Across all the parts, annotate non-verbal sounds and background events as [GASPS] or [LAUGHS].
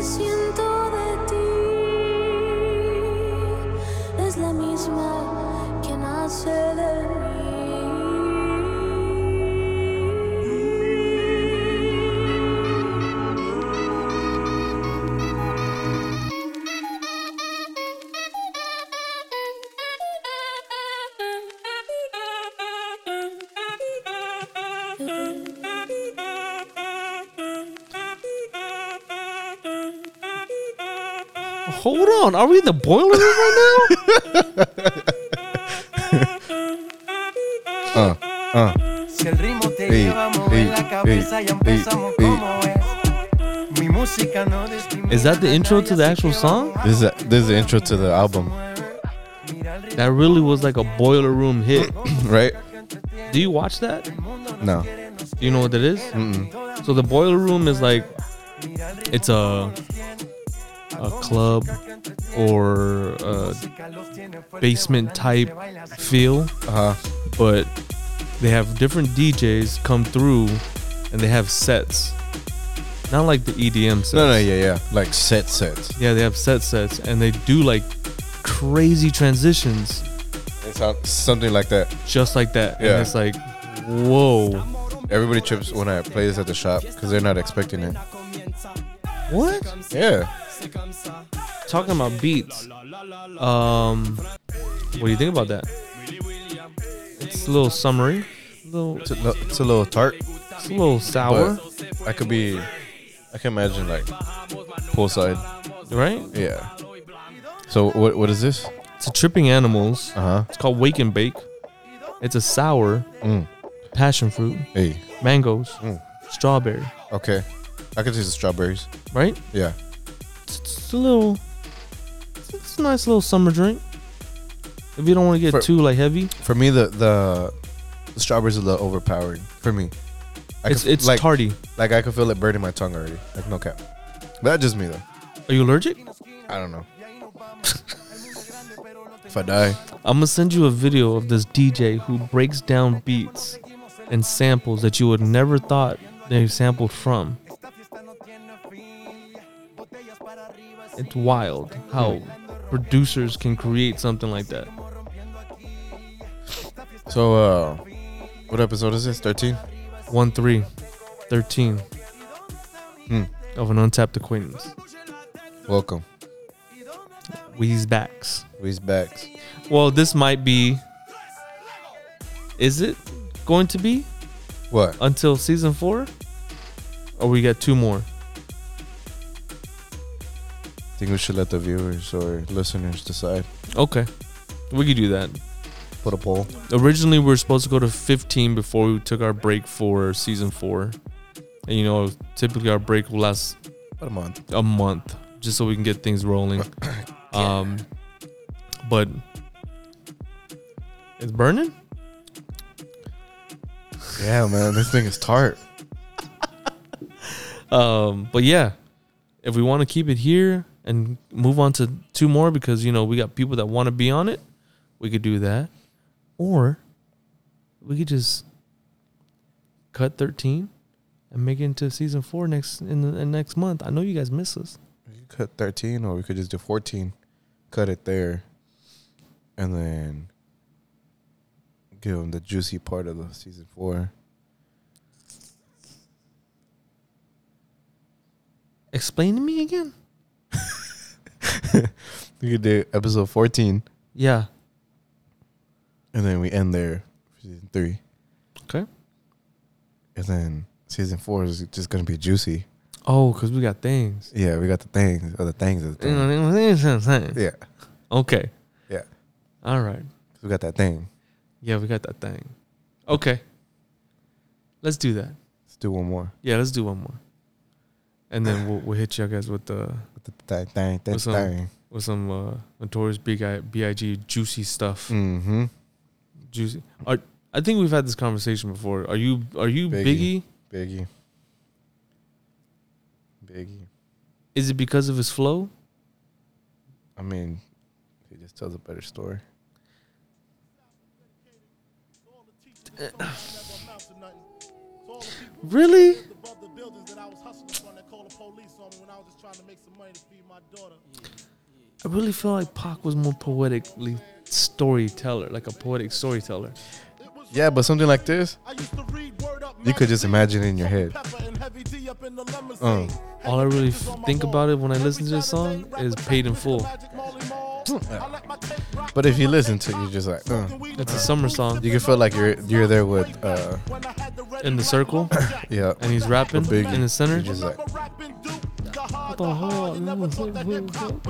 que siento Hold on, are we in the boiler room right Uh, [LAUGHS] uh. Si el ritmo te Ey, lleva a mover ey, la cabeza, ey, ya empezamos ey, como es. Mi música no. Is that the intro to the actual song? This is this is the intro to the album. That really was like a boiler room hit. [COUGHS] right? Do you watch that? No. Do you know what that is? Mm-mm. So the boiler room is like it's a a club or a basement type feel, Uh huh. but they have different DJs come through and they have sets. Not like the EDM sets. No, no, yeah, yeah. Like set sets. Yeah, they have set sets and they do like crazy transitions It sounds something like that. just like that. Yeah. And it's like, whoa. Everybody trips when I play this at the shop because they're not expecting it. What? Yeah. Talking about beats. Um what do you think about that? It's a little summery. A little It's a, no, it's a little tart. it's a little sour, But I could be. I can imagine like poolside. right? Yeah. So what what is this? It's a tripping animals. Uh huh. It's called Wake and Bake. It's a sour, Mm. passion fruit, Hey. mangoes, Mm. strawberry, Okay. I can taste the strawberries. right? Yeah. It's, a little it's, it's a nice little summer drink. If you don't want to get For- too like heavy, For me, the the, the strawberries are a little overpowering. For me, I it's could- it's like tardy. like I could feel it burning my tongue already. Like no cap. But that's just me though. Are you allergic? I don't know. if I die, I'm gonna send you a video of this DJ who breaks down beats and samples that you would never thought they sampled from. It's wild how producers can create something like that. so uh, what episode is this? Thirteen. 1 3 13 Hmm. of an untapped acquaintance. Welcome. We's backs. We's backs. Well, this might be. Is it going to be What? until season four? Or we got two more? Think we should let the viewers or listeners decide. Okay. We could do that. Put a poll. Originally, we were supposed to go to 15 before we took our break for season four. And you know, typically our break will last About a month. a month just so we can get things rolling. [COUGHS] Um, but it's burning. Yeah, man. This thing is tart. [LAUGHS] Um, but yeah, if we want to keep it here and move on to two more because you know we got people that want to be on it, we could do that, or we could just cut thirteen and make it into season four next in the in next month. I know you guys miss us. We could cut 13 or we could just do 14. Cut it there. And then give them the juicy part of the season four. Explain to me again. [LAUGHS] [LAUGHS] We could do episode 14 Yeah. and then we end there for season three. Okay. And then season four is just going to be juicy. Oh, because we got things. Yeah, we got the things. Or the things. Of the thing. Yeah. Okay. Yeah. All right. We got that thing. Yeah, we got that thing. Okay. Let's do that. Let's do one more. Yeah, let's do one more. And then we'll, we'll hit you guys With the thing, thing, thing, up? thing. with some uh, notorious big juicy stuff. Mm-hmm. Juicy. Are, I think we've had this conversation before. Are you are you Biggie? Biggie. Biggie. Biggie. Is it because of his flow? I mean, he just tells a better story. [SIGHS] Really? Police on me when I was just trying to make some money to feed my daughter. I really feel like Pac was more poetically storyteller, like a poetic storyteller. Yeah, but something like this, I used to read word up you could just imagine it in your head. Pepper and Heavy D up in the limousine. Uh. All I really f- think about it when I listen to this song is paid in full. But if you listen to it, you're just like, uh. It's a summer song You can feel like you're you're there with, uh, in the circle, yeah. and he's rapping Biggie. in the center. You're just like, What the hell?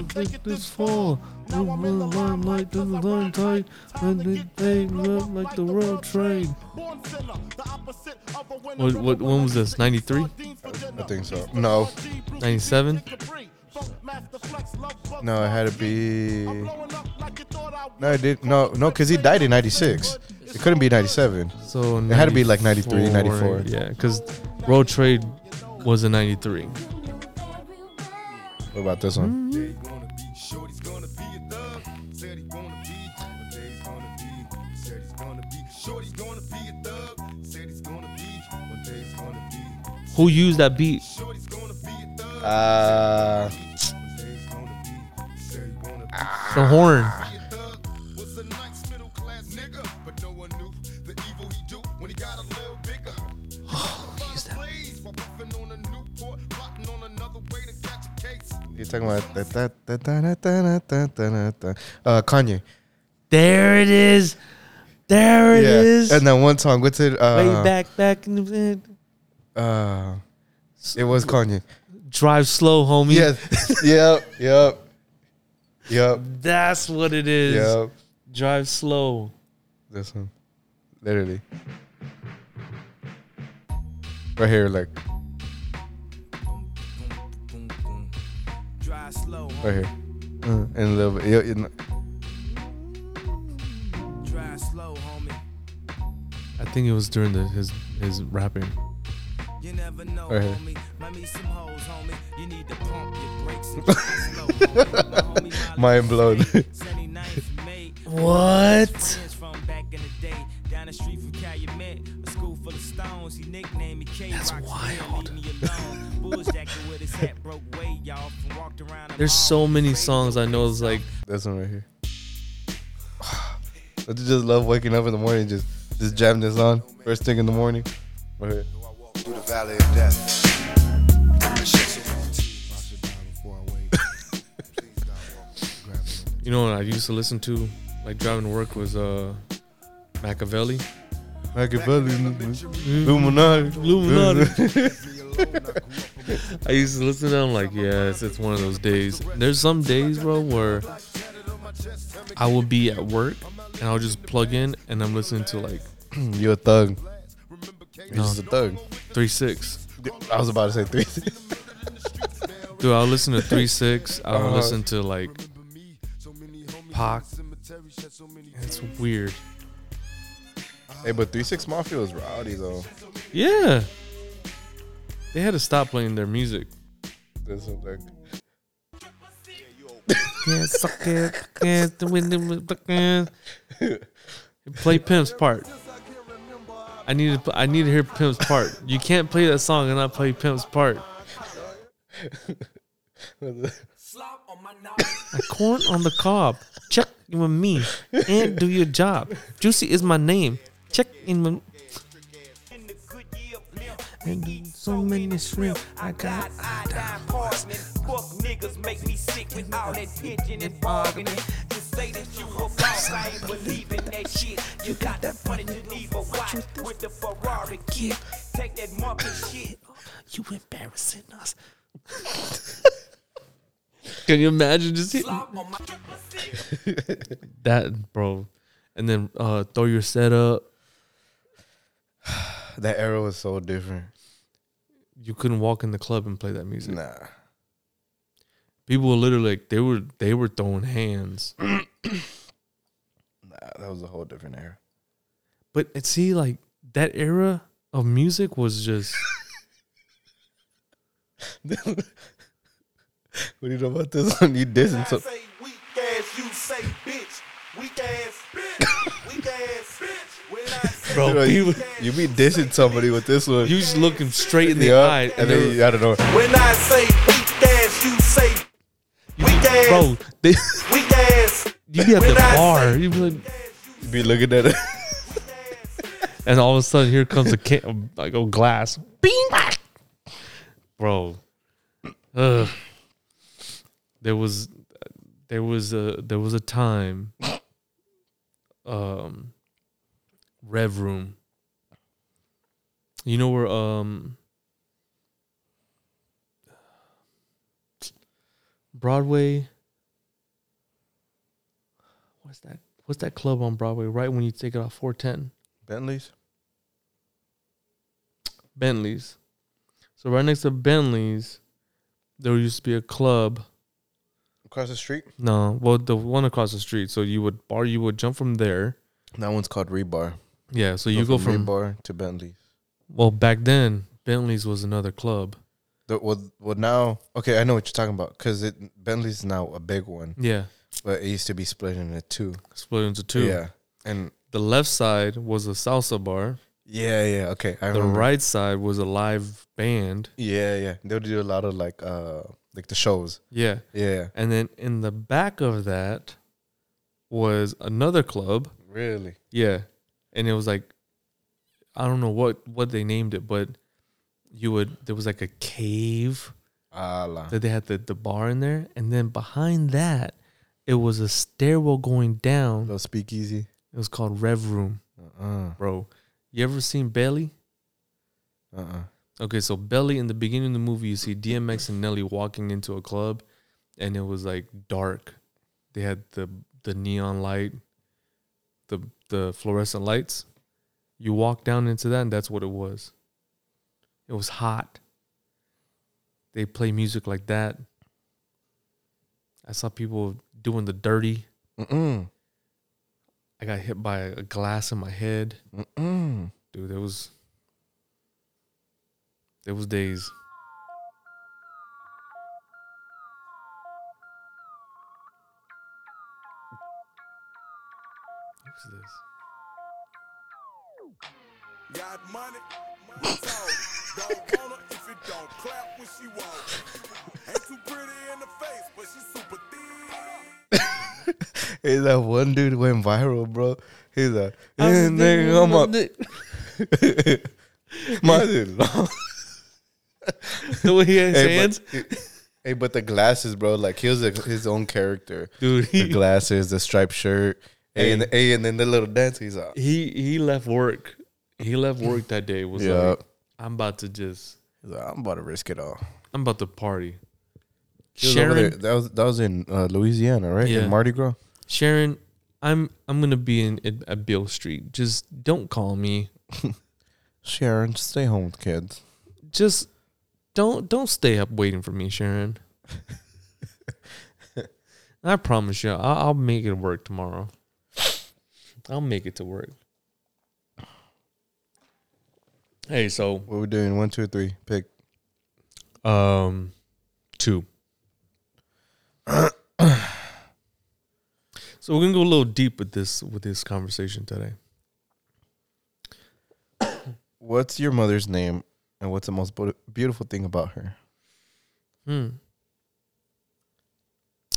Take this fall. Limelight to the line tight, and they they look like the world trade. What, what, when was this? 93? I think so. No, 97? No, it had to be. No, it did no no because he died in '96. It couldn't be '97. So it had to be like '93, '94. Yeah, because World Trade was in '93. What about this one? Mm-hmm. Who used that beat? Uh, the horn. be a thug. Was a nice middle class nigga, but no one knew the evil he do when he got a little bigger. Use that. Plays while puffing on a Newport, plotting on another way to catch a case. you're talking about da, da, da, da, da, da, da, da. Uh, Kanye. There it is. There it is. And then one song. What's it? Uh, Way back, back in the Uh, it was Kanye. Drive slow, homie. Yes. yep. Yep. Yep. That's what it is. Yep. Drive slow. This one. Literally. Right here, like Drive slow, right here. Uh, and a little bit. Yeah, yeah, drive slow, homie. I think it was during the, his his rapping. You never know, Right here. homie. Might meet some hoes, homie. You need to pump your brakes and drive [LAUGHS] slow, homie. Mind blown. [LAUGHS] what? That's wild. [LAUGHS] There's so many songs I know. It's like this one right here. [SIGHS] I just love waking up in the morning, just just jamming this on first thing in the morning. Right here. Through the valley of death. You know what I used to listen to, like driving to work was uh Machiavelli. Machiavelli, Illuminati, Illuminati. [LAUGHS] I used to listen to them like, yes, it's one of those days. There's some days, bro, where I will be at work and I'll just plug in and I'm listening to like [CLEARS THROAT] you a thug. You're No. just a thug. three six. I was about to say three six. Dude, I'll listen to three six. I'll Uh-huh. listen to like Pac. It's weird. hey, but Three Six Mafia was rowdy though. Yeah. They had to stop playing their music. This one, like, Yeah, suck it. Yeah, the wind in the fucking- Play Pimp's part. I need to. I need to hear Pimp's part. You can't play that song and not play Pimp's part. [LAUGHS] A corn on the cob. Check in with me and do your job. Juicy is my name. Check in with. And do so many shrimp. I got. iodine poisoning. Fuck niggas make me sick with all that bitching and bargaining. You say that you a boss, I ain't believing that shit. You got that funny Geneva watch with the Ferrari kid. Take that monkey shit. You embarrassing us. [LAUGHS] Can you imagine just hitting Slop on my [LAUGHS] that, bro? And then uh throw your set up. [SIGHS] that era was so different. You couldn't walk in the club and play that music. Nah. People were literally like they were they were throwing hands. [CLEARS THROAT] Nah, that was a whole different era. But it see like that era of music was just [LAUGHS] [LAUGHS] [LAUGHS] What do you know about this one? You dissing so say weak ass, you say bitch. Weak ass bitch. Weak ass bitch. When I bro. You, know, people, you be dissing somebody with this one. you just look him straight in the Yeah, eye, and, and then I don't know. When I say weak ass, you say weak ass. bro, they, Weak ass. you be at the When I bar, you be like, You be looking at it. [LAUGHS] and all of a sudden here comes a can, like a glass, bing, bro. Ugh. There was, there was a there was a time, um, Rev Room. You know where um. Broadway. What's that? What's that club on Broadway? Right when you take it off four ten. Bentleys. Bentley's. So right next to Bentley's, there used to be a club. Across the street. No, well, the one across the street. So you would bar, you would jump from there. That one's called Rebar. Yeah. So you go from, Rebar to Bentley's. well back then Bentley's was another club. The, well, well, now okay, I know what you're talking about because it Bentley's is now a big one, Yeah, but it used to be split into two. split into two. Yeah, and The left side was a salsa bar. yeah, yeah. Okay, I The remember. right side was a live band. Yeah, yeah. They would do a lot of like uh like the shows. Yeah. Yeah, And then in the back of that was another club. really. Yeah, and it was like, I don't know what what they named it, but you would there was like a cave Allah. that they had the the bar in there, and then behind that, it was a stairwell going down. Little speakeasy. It was called Rev Room, Uh bro. You ever seen Belly? uh. Uh Okay, so Belly in the beginning of the movie, you see DMX and Nelly walking into a club, and it was like dark. They had the the neon light, the the fluorescent lights. You walk down into that, and that's what it was. It was hot. They play music like that. I saw people doing the dirty. Mm I got hit by a glass in my head, mm. Mm dude. it was there was days. What's this? Got money, we talk. Don't [LAUGHS] want her if it don't clap when she walk. Ain't too pretty in the face, but she's super thin. Hey, that one dude went viral, bro. He's like, hey, nigga, I'm up. [LAUGHS] My dude, long. [LAUGHS] [LAUGHS] The way he had his Hey, hands, but, hey, but the glasses, bro. Like he was a, his own character. dude. The [LAUGHS] glasses, the striped shirt, hey, and, hey, and then the little dance. He's like, he he left work. He left work that day. Was yeah. like, I'm about to just, like, I'm about to risk it all. I'm about to party. He was over there- Sharon, that was that was in uh, Louisiana, right? Yeah. In Mardi Gras. Sharon, I'm I'm gonna be in at, at Bill Street. Just don't call me. [LAUGHS] Sharon, stay home with kids. Just don't don't stay up waiting for me, Sharon. [LAUGHS] I promise you, I'll, I'll make it work tomorrow. I'll make it to work. Hey, so What we doing? One, two, three. Pick. um, two. [COUGHS] so we're gonna go a little deep with this with this conversation today. What's your mother's name, and what's the most beautiful thing about her? Hmm.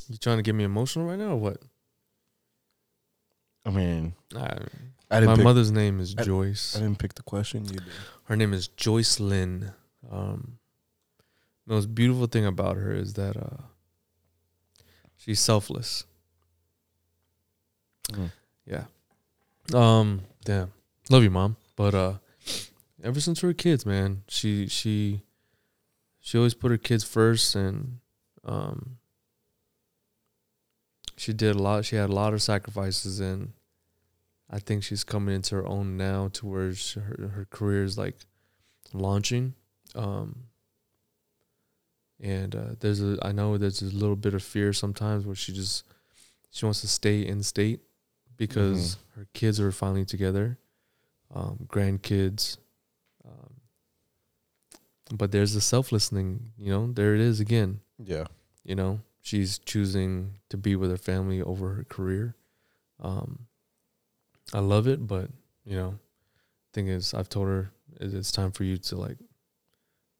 You trying to get me emotional right now or what? I mean, I, I my pick, mother's name is I- Joyce. I didn't pick the question. You did. Her name is Joyce Lynn. Um, the most beautiful thing about her is that uh, she's selfless. Mm. Yeah. Um. Damn. Love you, mom. But uh, ever since we were kids, man, she she she always put her kids first, and um, she did a lot. She had a lot of sacrifices, and I think she's coming into her own now, to where she, her her career is like launching. Um, and uh, there's a I know there's a little bit of fear sometimes where she just she wants to stay in state because her kids are finally together, um, grandkids. Um, but there's the self listening, you know. There it is again. Yeah. You know, she's choosing to be with her family over her career. Um, I love it, but you know, thing is, I've told her it's time for you to like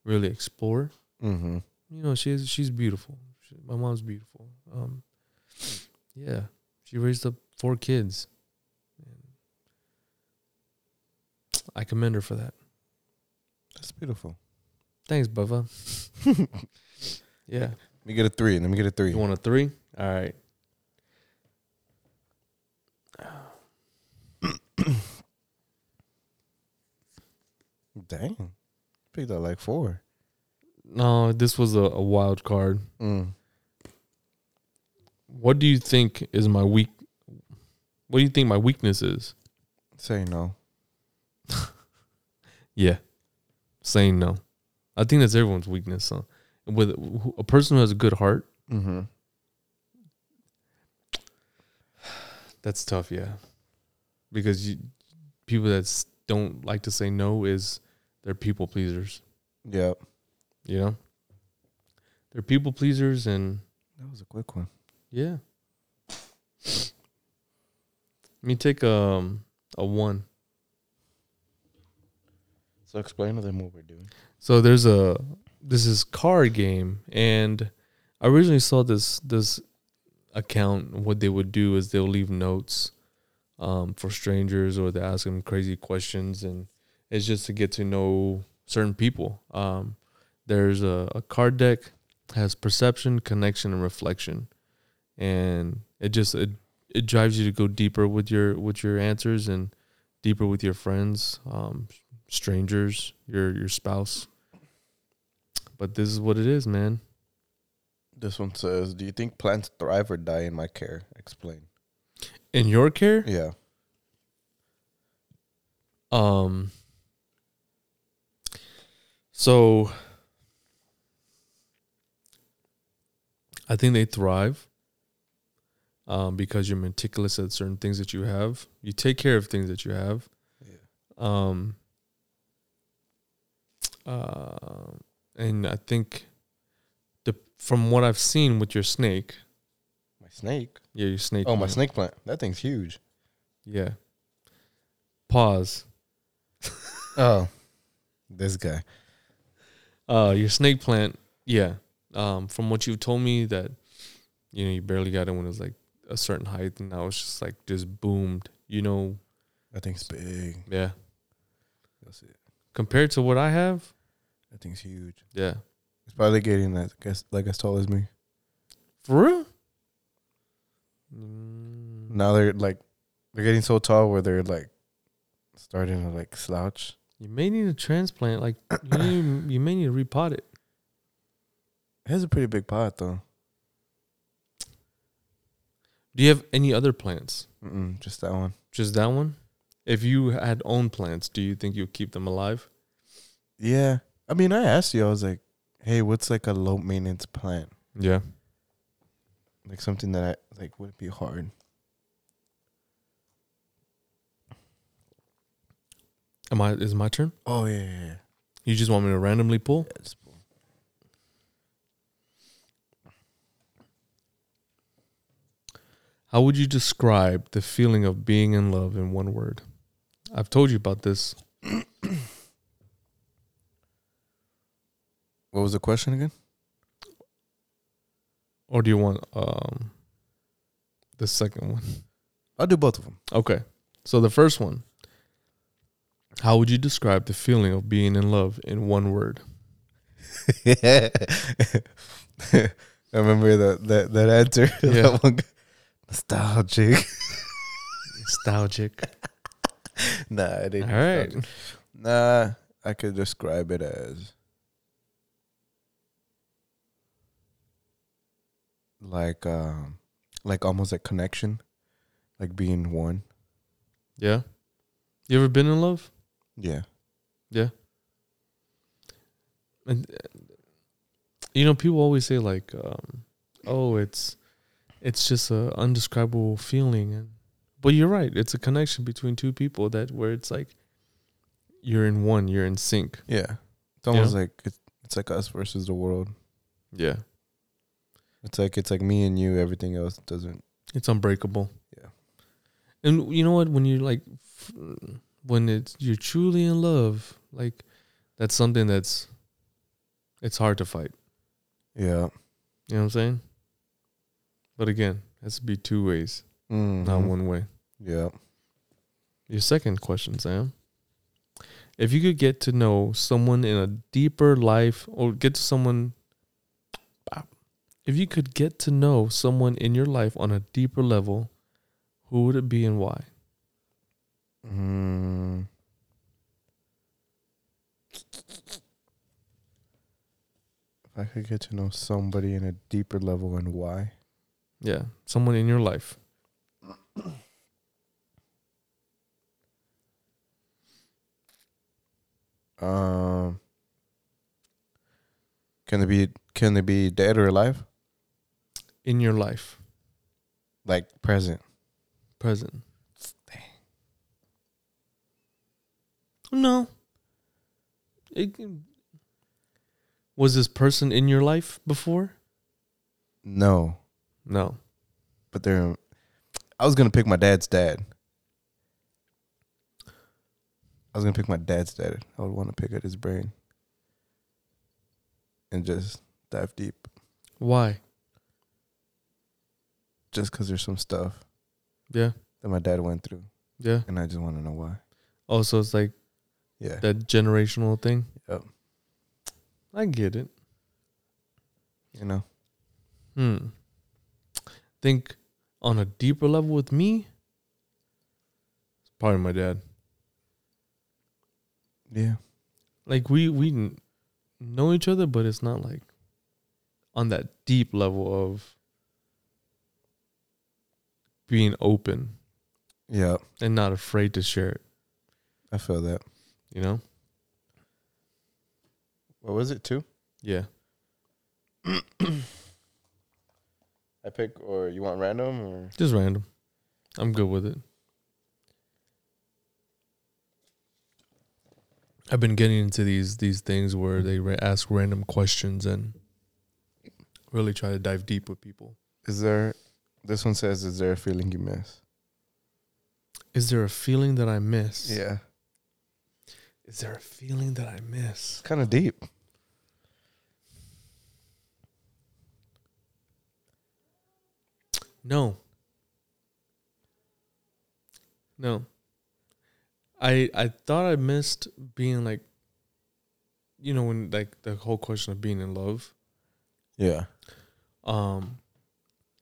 really explore. Mm-hmm. You know, she's she's beautiful. She, my mom's beautiful. Um, yeah, she raised up four kids. I commend her for that. That's beautiful. Thanks, Bubba. [LAUGHS] yeah. Let me get a three. Let me get a three. You want a three? All right. [COUGHS] Dang. Picked up like four. No, this was a, a wild card. Mm. What do you think is my weak? What do you think my weakness is? Say no. [LAUGHS] Yeah, saying no. I think that's everyone's weakness. Huh? With a person who has a good heart, Mm-hmm. that's tough. Yeah, because you, people that don't like to say no is they're people pleasers. Yeah, You know, they're people pleasers, and That was a quick one. yeah. Let me take um a one. So explain to them what we're doing. So there's a this is card game, and I originally saw this this account. What they would do is they'll leave notes um, for strangers, or they ask them crazy questions, and it's just to get to know certain people. Um, there's a, a card deck has perception, connection, and reflection, and it just it it drives you to go deeper with your with your answers and deeper with your friends. Um, strangers, your your spouse. But this is what it is, man. This one says, "Do you think plants thrive or die in my care?" Explain. In your care, Yeah. um so I think they thrive um because you're meticulous at certain things that you have. You take care of things that you have. Yeah. Um uh, and I think the from what I've seen with your snake, My snake. yeah, your snake. Oh, my snake plant. That thing's huge. Yeah. Pause. [LAUGHS] Oh, this guy. Uh, your snake plant. Yeah. Um, from what you've told me that, you know, you barely got it when it was like a certain height, and now it's just like just boomed. You know, That thing's big. yeah. That's it. Compared to what I have, That thing's huge. yeah. It's probably getting that guess like as tall as me. For real. Mm, Now they're like they're getting so tall where they're like starting to like slouch. you may need a transplant. Like [COUGHS] you, need, you may need to repot it. It has a pretty big pot though. Do you have any other plants? Mm-mm, just that one. Just that one? If you had own plants, do you think you'll keep them alive? Yeah. I mean, I asked you. I was like, "Hey, what's like a low maintenance plant? Yeah. Like something that I like would be hard." Am I? Is it my turn? Oh yeah, yeah. yeah. You just want me to randomly pull? Yeah, just pull. How would you describe the feeling of being in love in one word? I've told you about this. What was the question again? Or do you want um the second one? I'll do both of them. Okay. So the first one. How would you describe the feeling of being in love in one word? [LAUGHS] I remember that that that answer. Yeah. that [LAUGHS] one. Nostalgic. Nostalgic. [LAUGHS] nah, it ain't. All right. nostalgic. Nah, I could describe it as like um like almost a connection, like being one. Yeah. You ever been in love? Yeah. Yeah. And uh, you know, people always say like, um, "Oh, it's it's just a undescribable feeling," and but you're right. It's a connection between two people that where it's like you're in one, you're in sync. Yeah. It's almost like it's, it's like us versus the world. Yeah, It's like it's like me and you. Everything else doesn't. it's unbreakable. Yeah. And you know what? When you're like when it's you're truly in love, like that's something that's it's hard to fight. Yeah. You know what I'm saying? But again, it has to be two ways, Mhm. not one way. Yeah. Your second question, Sam. If you could get to know someone in a deeper life or get to someone if you could get to know someone in your life on a deeper level, who would it be and why? Mm. If I could get to know somebody in a deeper level and why. Yeah, someone in your life. [CLEARS THROAT] Um Can they be can they be dead or alive? In your life. Like present. Present. No. It can, was this person in your life before? No. No. But they're I was gonna pick my dad's dad. I was gonna pick my dad's dad. I would want to pick at his brain. And just dive deep. Why? Just because there's some stuff Yeah. that my dad went through. Yeah. And I just want to know why. Also, it's like Yeah. that generational thing. Yep. I get it. You know? Hmm. Think on a deeper level with me. It's probably my dad. Yeah. Like we we know each other, but it's not like on that deep level of being open Yeah. and not afraid to share it. I feel that. You know? What was it, two? Yeah. [CLEARS THROAT] I pick, or you want random, or? Just random. I'm good with it. I've been getting into these these things where they ra- ask random questions and really try to dive deep with people. Is there, this one says, is there a feeling you miss? Is there a feeling that I miss? Yeah. Is there a feeling that I miss? Kind of deep. No. No. I I thought I missed being like you know when like the whole question of being in love. Yeah. um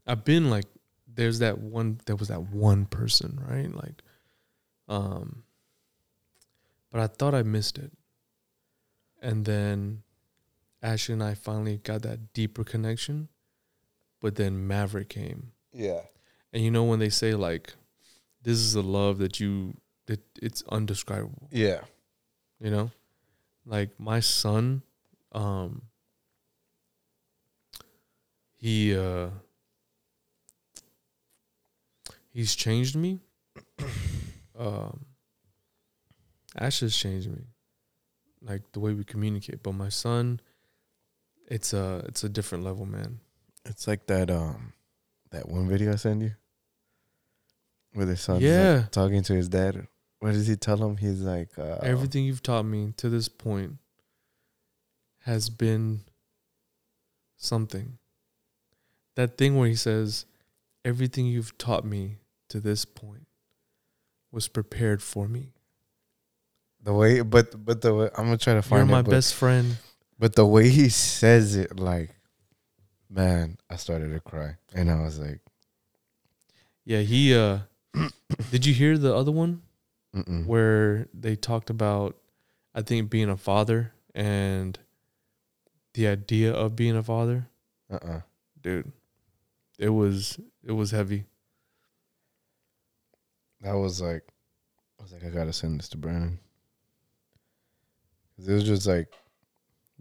I've been like there's that one there was that one person, right? Like um but I thought I missed it. And then Ashley and I finally got that deeper connection. But then Maverick came. Yeah. And you know when they say like this is a love that you that it's undescribable. Yeah. you know? Like my son um he uh he's changed me. [COUGHS] Um ash has changed me like the way we communicate. But my son it's a it's a different level man. It's like that, um, that one video I sent you where the son Yeah. talking to his dad. What does he tell him? He's like, uh, everything you've taught me to this point has been something. That thing where he says, everything you've taught me to this point was prepared for me. The way, but but the way I'm gonna try to You're find my it. But, best friend. but the way he says it, like, man, I started to cry, and I was like, Yeah, he uh [COUGHS] did you hear the other one Mm-mm. where they talked about I think being a father and the idea of being a father? uh-uh. Dude, it was it was heavy. That was like, I was like, I gotta send this to Brandon. It was just like,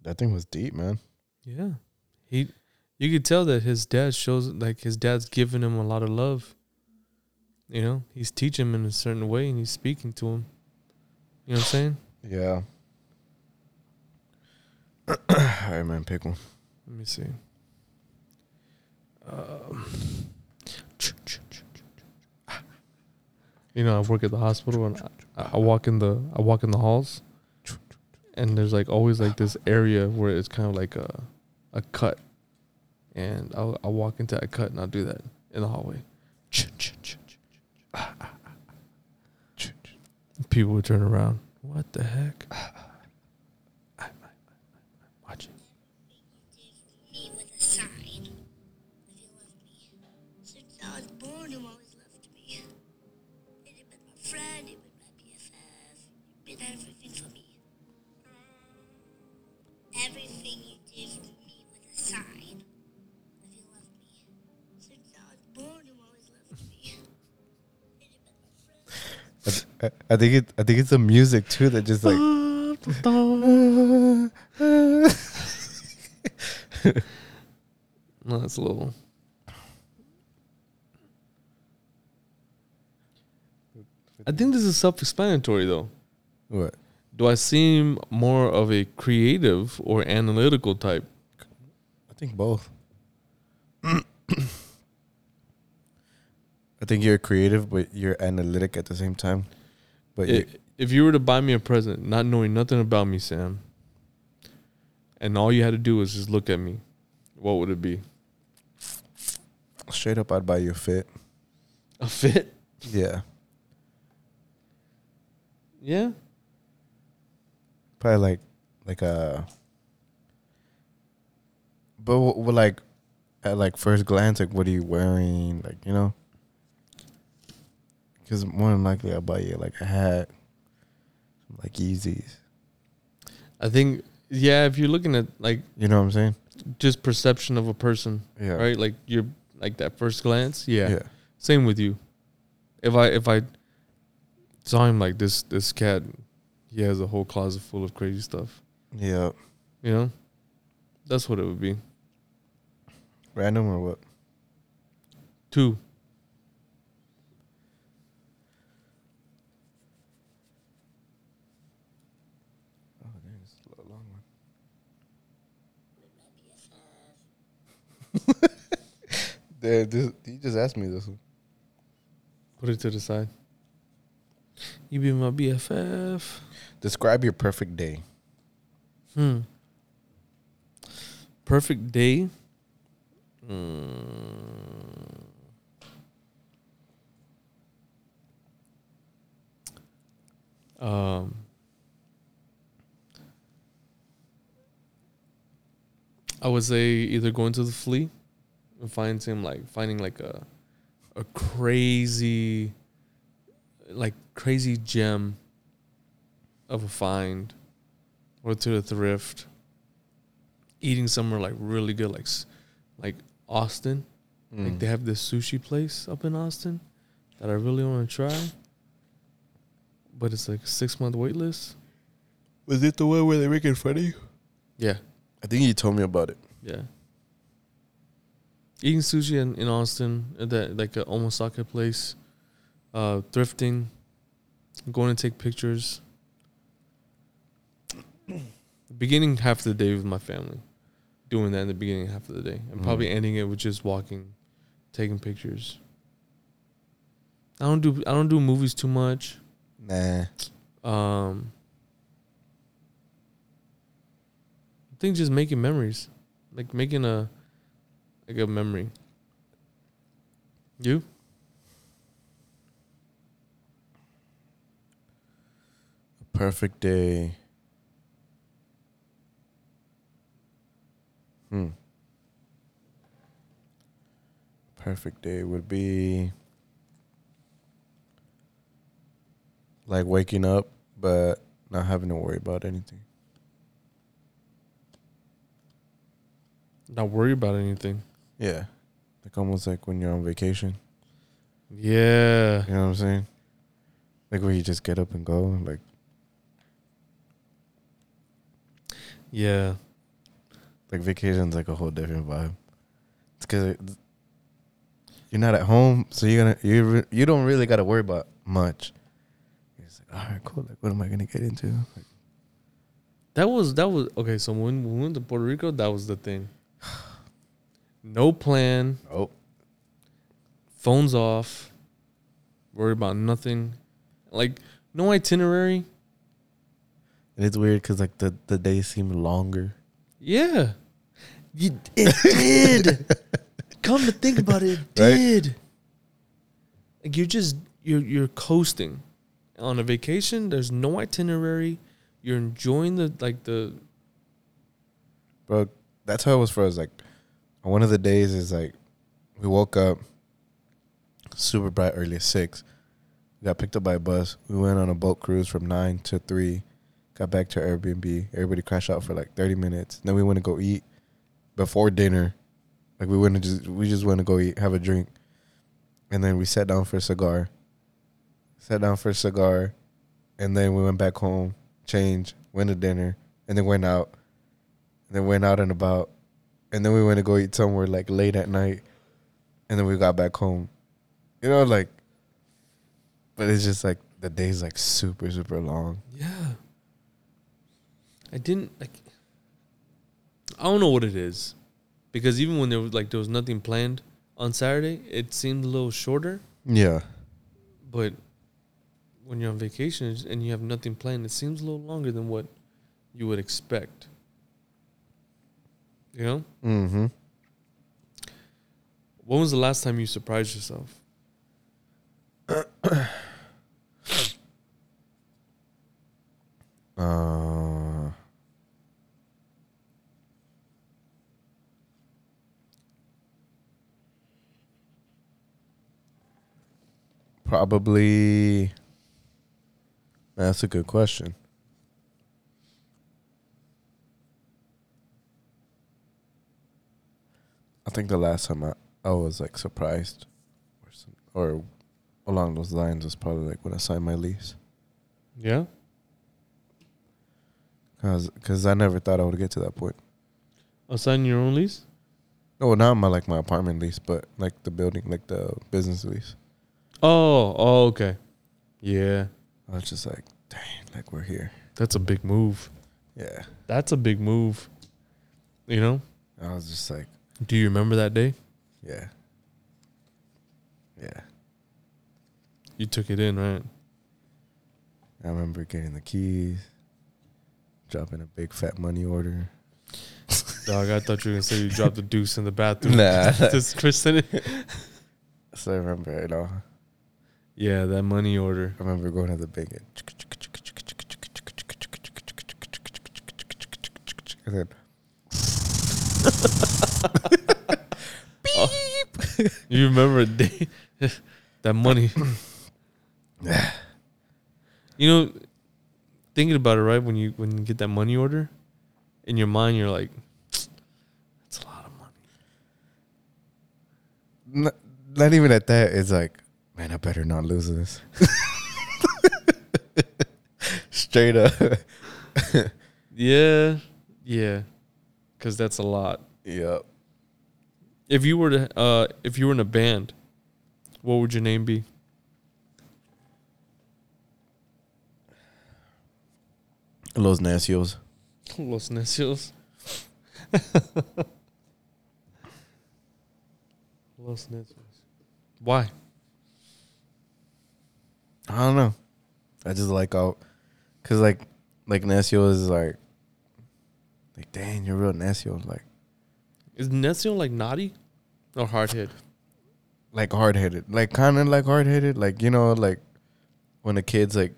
that thing was deep, man. Yeah. He you could tell that his dad shows like his dad's giving him a lot of love. You know, he's teaching him in a certain way and he's speaking to him. You know what I'm saying? Yeah. [COUGHS] All right, man, pick one. Let me see. Um, you know, I work at the hospital and I, I, I walk in the I walk in the halls, and there's like always like this area where it's kind of like a a cut, and I'll I'll walk into that cut and I'll do that in the hallway. People would turn around. What the heck? Ah, ah, ah. I, think it. I think it's the music too that just like. No, that's a little. I think this is self-explanatory, though. what? Do I seem more of a creative or analytical type? I think both. [CLEARS THROAT] I think you're creative, but you're analytic at the same time. But you, if you were to buy me a present, not knowing nothing about me, Sam, and all you had to do was just look at me, what would it be? straight up, I'd buy you a fit. A fit? Yeah, Yeah. probably like like a. But w- w- like, at like first glance, like what are you wearing? Like you know. Because more than likely, I'll buy you like a hat, like Yeezys. I think, yeah, if you're looking at like You know what I'm saying? just perception of a person, Yeah. right? Like you're like that first glance. Yeah. Yeah. Same with you. If I if I saw him like this this cat, he has a whole closet full of crazy stuff. Yeah. You know? That's what it would be. Random or what? Two. Oh, dang, it's a long [LAUGHS] this, you just asked me this one. Put it to the side. You be my BFF. Describe your perfect day. Hmm. Perfect day. Mm. Um. I would say either going to the flea and find some like finding like a a crazy like crazy gem of a find or to the thrift eating somewhere like really good like like Austin like Mm. they have this sushi place up in Austin that I really want to try but it's like a 6 month wait list Was it the one where they make it funny? yeah I think you told me about it. yeah eating sushi in, in Austin at that like a omasake place uh thrifting going to take pictures. Beginning half of the day with my family. Doing that in the beginning half of the day. And probably Mm. ending it with just walking taking pictures. I don't do i don't do movies too much. Nah. um i think just making memories. Like making a like good memory you A Perfect day. Hmm. Perfect day would be like waking up but not having to worry about anything. not worry about anything Yeah. Like almost like when you're on vacation. yeah You know what I'm saying? Like where you just get up and go. Like yeah like vacation's like a whole different vibe. It's because you're not at home, so you're gonna you re- you don't really got to worry about much. You're like, all right, cool. Like, what am I gonna get into? Like, that was that was okay so when we went to puerto rico that was the thing [SIGHS] [SIGHS] [SIGHS] no plan oh, phones off, worry about nothing. Like no itinerary. And it's weird because like the the days seem longer. Yeah, you, it did. [LAUGHS] Come to think about it, it Right? did. Like you're just you're you're coasting on a vacation. There's no itinerary. You're enjoying the like the bro. That's how it was for us. Like, one of the days is like, we woke up super bright early at six. Got picked up by a bus. We went on a boat cruise from nine to three. Got back to Airbnb. Everybody crashed out for like thirty minutes. Then we went to go eat before dinner. Like we went to just we just went to go eat, have a drink, and then we sat down for a cigar. Sat down for a cigar, and then we went back home, changed, went to dinner, and then went out and then went out and about, and then we went to go eat somewhere like late at night, and then we got back home. You know, like, but it's just like the day's like super super long. yeah. I didn't like. I don't know what it is, because even when there was like there was nothing planned on Saturday, it seemed a little shorter. Yeah, But when you're on vacation and you have nothing planned, it seems a little longer than what you would expect. You know? mm-hmm. When was the last time you surprised yourself? [COUGHS] Uh, probably. That's a good question. I think the last time I, I was like surprised, or, some, or along those lines was probably like when I signed my lease. Yeah? Cause, cause I never thought I would get to that point. Oh, signing your own lease? No, not my like my apartment lease, but like the building, like the business lease. Oh, oh, okay. Yeah. I was just like, dang, like we're here. That's a big move. Yeah. That's a big move. You know? I was just like, Do you remember that day? yeah. Yeah. You took it in, right? I remember getting the keys, dropping a big fat money order. Dog, I thought you were gonna say you dropped the deuce in the bathroom. Nah. Does Chris? So I remember, you know, Yeah, that money order. I remember going to the bank and and then You remember a [LAUGHS] that money. you know, thinking about it, right? When you when you get that money order, in your mind you're like, that's a lot of money. not, not even at that. It's like, man, I better not lose this. [LAUGHS] Straight up. [LAUGHS] Yeah, yeah, because that's a lot. yep. If you were to, uh, if you were in a band, what would your name be? Los Necios. Los Necios. [LAUGHS] Los Necios. Why? I don't know. I just like out, cause like, like Necio is like, like dang, you're real Necio. Like, Is Necio like naughty or hard hit? like hard headed, like kind of like hard headed, like you know, like when a kid's like,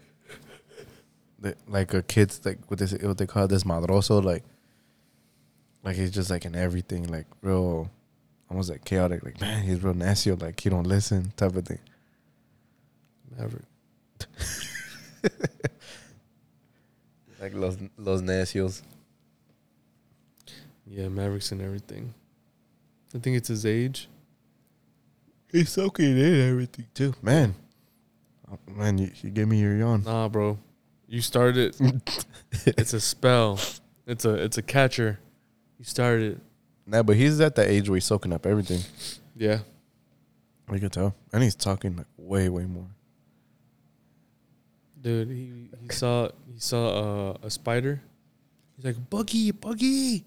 the- like a kid's like what this what they call this madroso, like, like he's just like in everything, like real, almost like chaotic, like man, he's real Necio, like he don't listen, type of thing. Maverick. [LAUGHS] Like los los Necios. Yeah, Mavericks and everything. I think it's his age. He's soaking in everything too, man. Oh, man, you, you gave me your yawn. Nah, bro. You started it. [LAUGHS] it's a spell. It's a it's a catcher. You started it. Nah, but he's at the age where he's soaking up everything. Yeah. We can tell, and he's talking like way, way more. Dude, he, he saw he saw uh, a spider. He's like, Buggy, Buggy.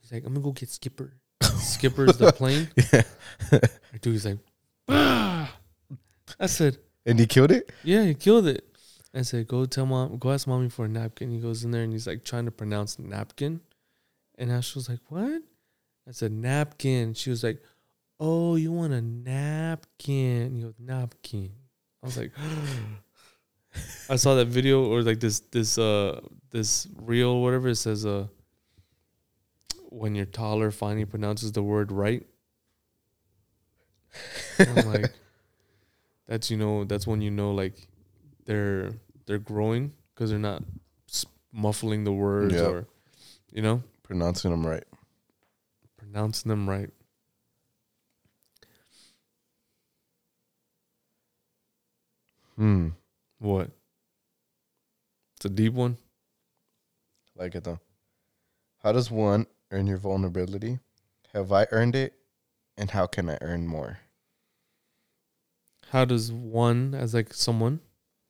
He's like, I'm gonna go get Skipper. Skipper's the [LAUGHS] plane. Yeah, Dude, he's like, ah. I said, and he killed it. yeah, he killed it. I said, "Go tell mom. Go ask mommy for a napkin." He goes in there and he's like trying to pronounce napkin, and Ash was like, "What?" I said, "Napkin." She was like, "Oh, you want a napkin?" You goes, "Napkin." I was like, [GASPS] I saw that video or like this this uh this reel whatever. It says uh when your toddler finally pronounces the word right. I'm [LAUGHS] like, that's you know that's when you know like they're they're growing because they're not muffling the words Yeah. or you know Pronouncing them right. pronouncing them right. Hmm. What? It's a deep one. Like it though. How does one earn your vulnerability? Have I earned it? And how can I earn more? How does one as like someone?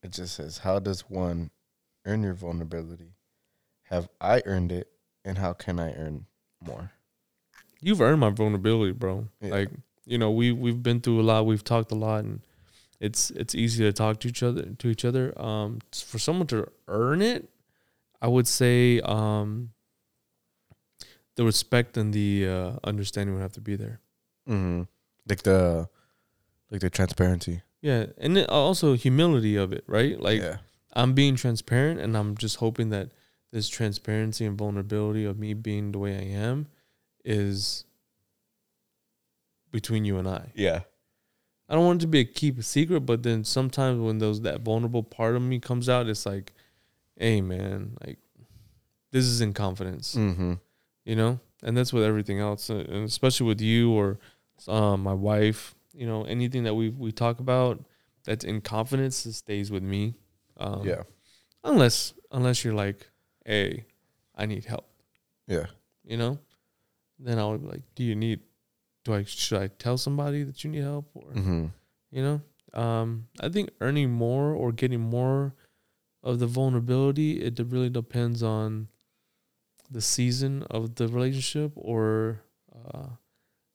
It just says, How does one earn your vulnerability? Have I earned it? And how can I earn more? You've earned my vulnerability, bro. Yeah. Like you know, we we've been through a lot. We've talked a lot, and it's it's easy to talk to each other to each other. Um, for someone to earn it, I would say um, the respect and the uh, understanding would have to be there. Mm-hmm. Like the like the transparency. Yeah, and also humility of it, right? Like yeah. I'm being transparent, and I'm just hoping that this transparency and vulnerability of me being the way I am is between you and I. Yeah. I don't want it to be a keep a secret, but then sometimes when those that vulnerable part of me comes out, it's like, hey man, like this is in confidence, Mm-hmm. You know, and that's with everything else, uh, and especially with you or um, my wife, you know, anything that we we talk about that's in confidence it stays with me. Um, yeah. unless unless you're like, hey, I need help, Yeah. you know, then I would be like, do you need? Do I should I tell somebody that you need help or Mm-hmm. you know um i think earning more or getting more of the vulnerability it really depends on the season of the relationship or uh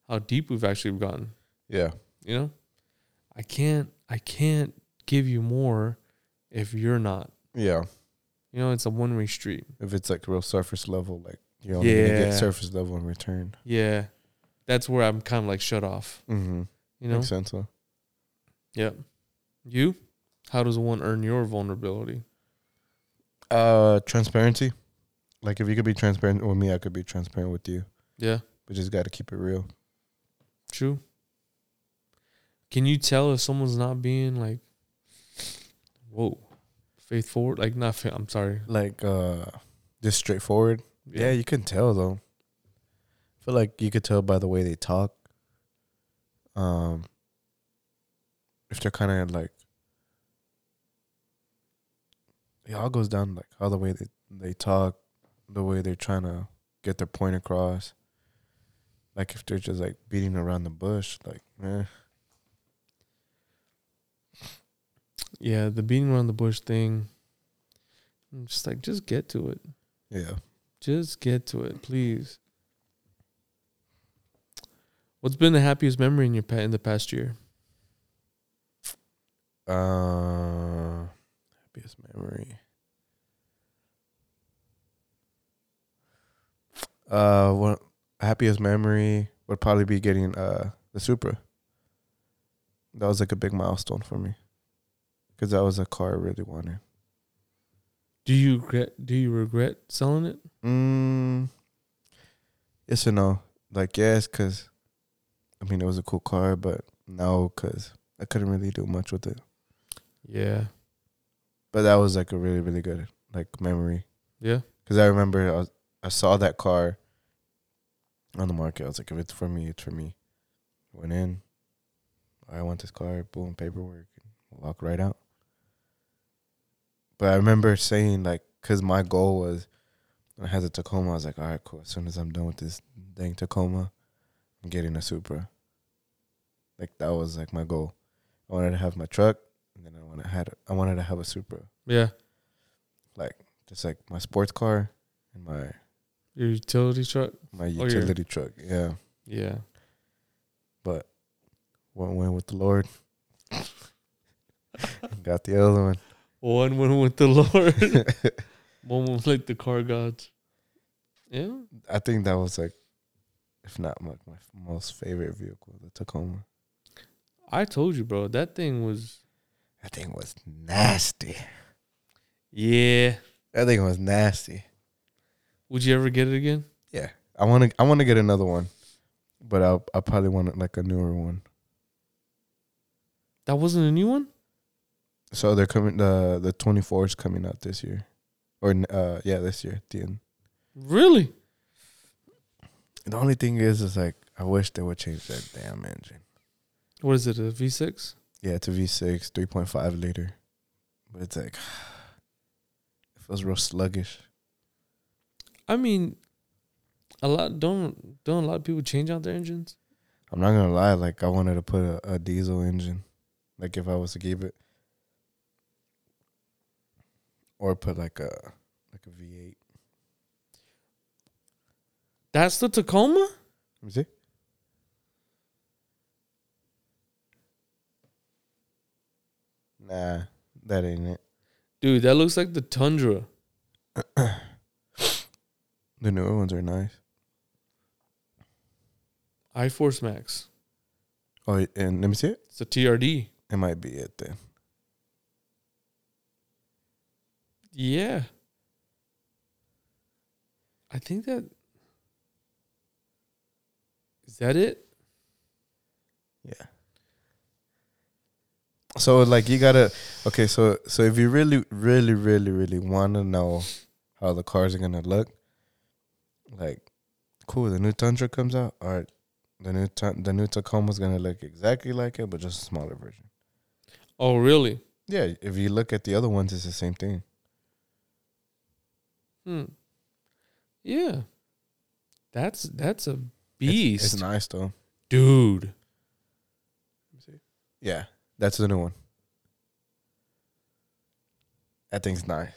how deep we've actually gotten Yeah. you know i can't i can't give you more if you're not Yeah. you know it's a one-way street If it's like real surface level, like you're only gonna get surface level in return. yeah that's where i'm kind of like shut off Mm-hmm. you know Makes sense though. yep you how does one earn your vulnerability Uh transparency. Like if you could be transparent with me, I could be transparent with you. yeah We just gotta keep it real. True. Can you tell if someone's not being like, whoa, faith forward? Like not. Fa- I'm sorry. Like uh just straightforward. Yeah. you can tell though. I feel like you could tell by the way they talk. Um if they're kinda like it all goes down like how the way they, they talk, the way they're trying to get their point across. Like if they're just like beating around the bush, like eh. Yeah, the beating around the bush thing. I'm just like, just get to it. Yeah. Just get to it, please. What's been the happiest memory in your pa- in the past year? Uh, happiest memory. Uh, what happiest memory would probably be getting uh the Supra. That was like a big milestone for me, because that was a car I really wanted. Do you regret? Do you regret selling it? Mm, yes and no. Like yes, cause I mean it was a cool car, but no, cause I couldn't really do much with it. Yeah. But that was like a really really good like memory. Yeah. Because I remember I, was, I saw that car on the market. I was like, if it's for me, it's for me. Went in. I want this car. Boom, paperwork. Walk right out. But I remember saying like, because my goal was, when I had the Tacoma. I was like, all right, cool. As soon as I'm done with this dang Tacoma, I'm getting a Supra. Like that was like my goal. I wanted to have my truck, and then I wanted had I wanted to have a Supra, Yeah. like just like my sports car and my Your utility truck. my Oh, utility truck. Yeah, Yeah. but one went with the Lord. [LAUGHS] Got the other one. One went with the Lord. [LAUGHS] One was like the car gods. Yeah. I think that was like, if not my, my most favorite vehicle, the Tacoma. I told you, bro. That thing was. That thing was nasty. Yeah. That thing was nasty. Would you ever get it again? Yeah, I want to. I want to get another one, but I'll. I probably want like a newer one. That wasn't a new one. So they're coming. The the twenty four is coming out this year, or uh yeah, this year. At the end. Really? The only thing is, is like I wish they would change that damn engine. What is it? A V six? Yeah, it's a V six, three point five liter, but it's like [SIGHS] it feels real sluggish. I mean, a lot don't don't a lot of people change out their engines. I'm not gonna lie, like I wanted to put a, a diesel engine, like if I was to keep it, or put like a like a V8. That's the Tacoma. Let me see. Nah, that ain't it. Dude, that looks like the Tundra. [CLEARS THROAT] The newer ones are nice. I Force Max. Oh, and let me see it. It's a TRD. It might be it then. Yeah. I think that is that it? Yeah. So like you gotta okay, so so if you really, really, really, really wanna know how the cars are gonna look, like cool, the new Tundra comes out. All right. The new Tun- the new Tacoma's gonna look exactly like it, but just a smaller version. Oh, really? Yeah, if you look at the other ones, it's the same thing. Hmm. Yeah. That's that's a It's- beast, It's, nice though. dude. Yeah, that's the new one. That thing's nice.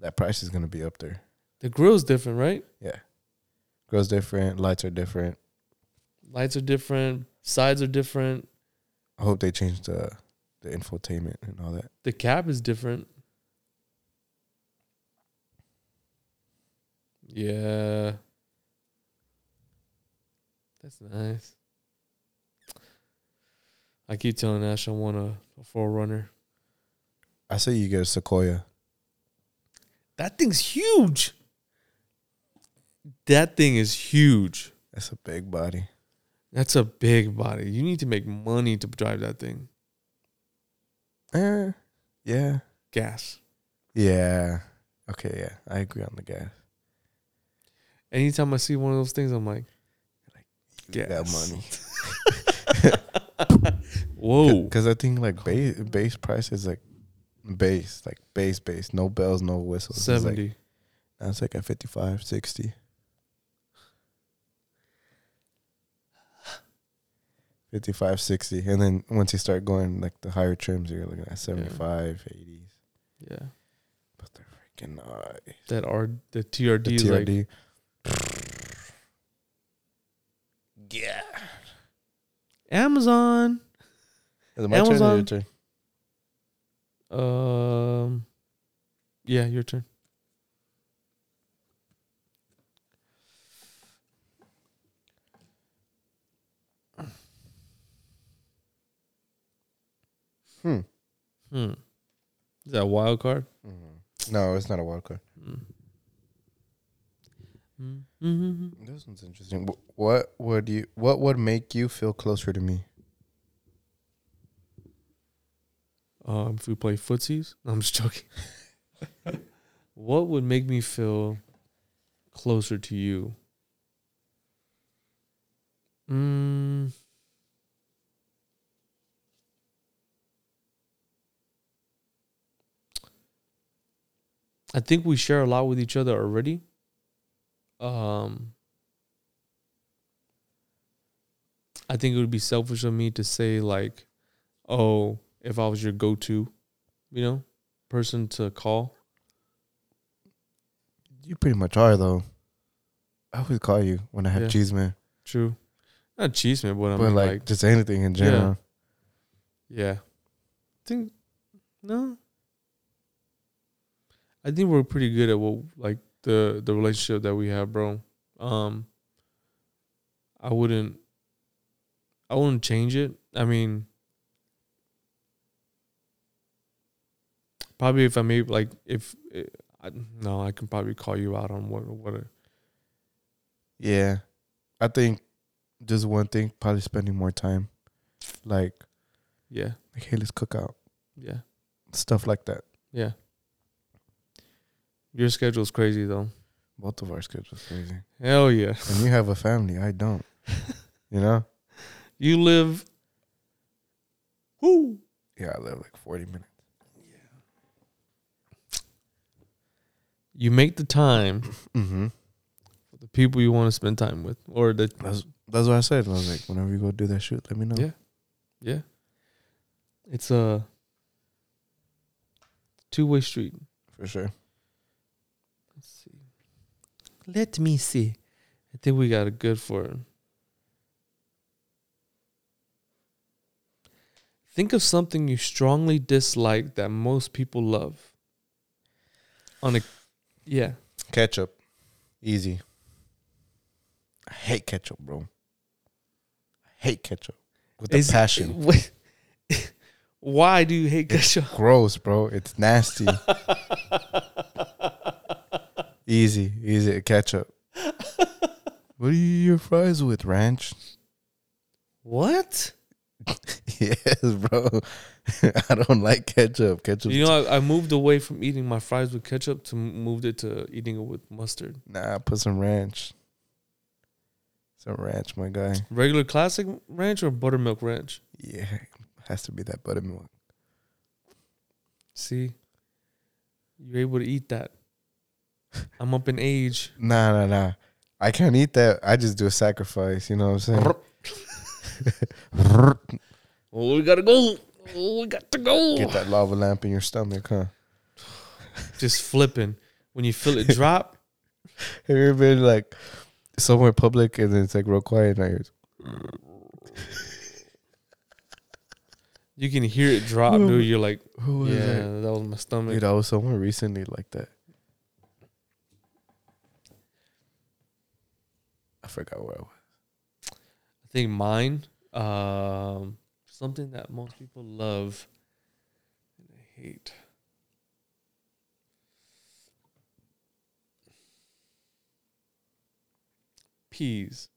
That price is gonna be up there. The grill's different, right? Yeah, girls different, lights are different. Lights are different, sides are different, I hope they change the the infotainment and all that. the cab is different. Yeah. That's nice. I keep telling Ash I want a, a 4Runner. I say you get a Sequoia. That thing's huge. That thing is huge. That's a big body. That's a big body. You need to make money to drive that thing. Eh, yeah, Gas. yeah. Okay, yeah, I agree on the gas. Anytime I see one of those things, I'm like, You got Gas. money. [LAUGHS] [LAUGHS] whoa. Because I think like base base price is like base, like base base, no bells, no whistles. It's like- 70. That's like at 55, 60. 55, 60. And then once you start going like the higher trims, you're looking at 75, 80s. yeah. But they're freaking nice. That R, the TRD, The is like, TRD. yeah. Amazon. Is it my turn or your turn? Um, yeah, your turn. Hmm. Hmm. Is that a wild card? Mhm. No, it's not a wild card. Hmm. Mm-hmm. This one's interesting. What would you? What would make you feel closer to me? Um, if we play footsies, no, I'm just joking. [LAUGHS] what would make me feel closer to you? Mm. I think we share a lot with each other already. Um, I think it would be selfish of me to say like, "Oh, if I was your go-to, you know, person to call." You pretty much are though. I always call you when I have Yeah. cheese man, True, not cheese man, but I mean like, like, just anything in general. yeah. I think No. I think we're pretty good at what like the the relationship that we have, bro. Um I wouldn't I wouldn't change it. I mean probably if I made like if eh, I, no, I can probably call you out on what what a, Yeah. I think just one thing, probably spending more time. Like, yeah. like hey, let's cook out. Yeah. Stuff like that. Yeah. Your schedule's crazy though. Both of our schedules crazy. Hell yeah. And you have a family. I don't. you know? You live Woo. Yeah, I live like 40 minutes. Yeah. You make the time [CLEARS THROAT] Mm-hmm. for the people you want to spend time with. Or the That's that's what I said. I was like, whenever you go do that shoot, let me know. Yeah. Yeah. It's a two way street. For sure. Let me see. I think we got a good for it. Think of something you strongly dislike that most people love. On a yeah. Ketchup. Easy. I hate ketchup, bro. I hate ketchup. With Is- passion. [LAUGHS] [LAUGHS] Why do you hate ketchup? Gross, bro. It's nasty. [LAUGHS] easy. Easy. Ketchup. [LAUGHS] what are you your fries with? Ranch? What? [LAUGHS] yes, bro. [LAUGHS] I don't like ketchup. Ketchup. You know, I, I moved away from eating my fries with ketchup to moved it to eating it with mustard. nah, put some ranch. Some ranch, my guy. Regular classic ranch or buttermilk ranch? Yeah, has to be that buttermilk. See, you're able to eat that. I'm up in age. Nah, nah, nah. I can't eat that. I just do a sacrifice. You know what I'm saying? [LAUGHS] Oh, we gotta go. Oh, we got to go. Get that lava lamp in your stomach, huh? Just flipping. When you feel it drop, [LAUGHS] Have you ever been like somewhere public and then it's like real quiet and I hear you can hear it drop, [LAUGHS] dude. You're like, who yeah, that? that was my stomach. Dude, I was somewhere recently like that. Forgot where I was. I think mine, um, something that most people love and I hate. Peas.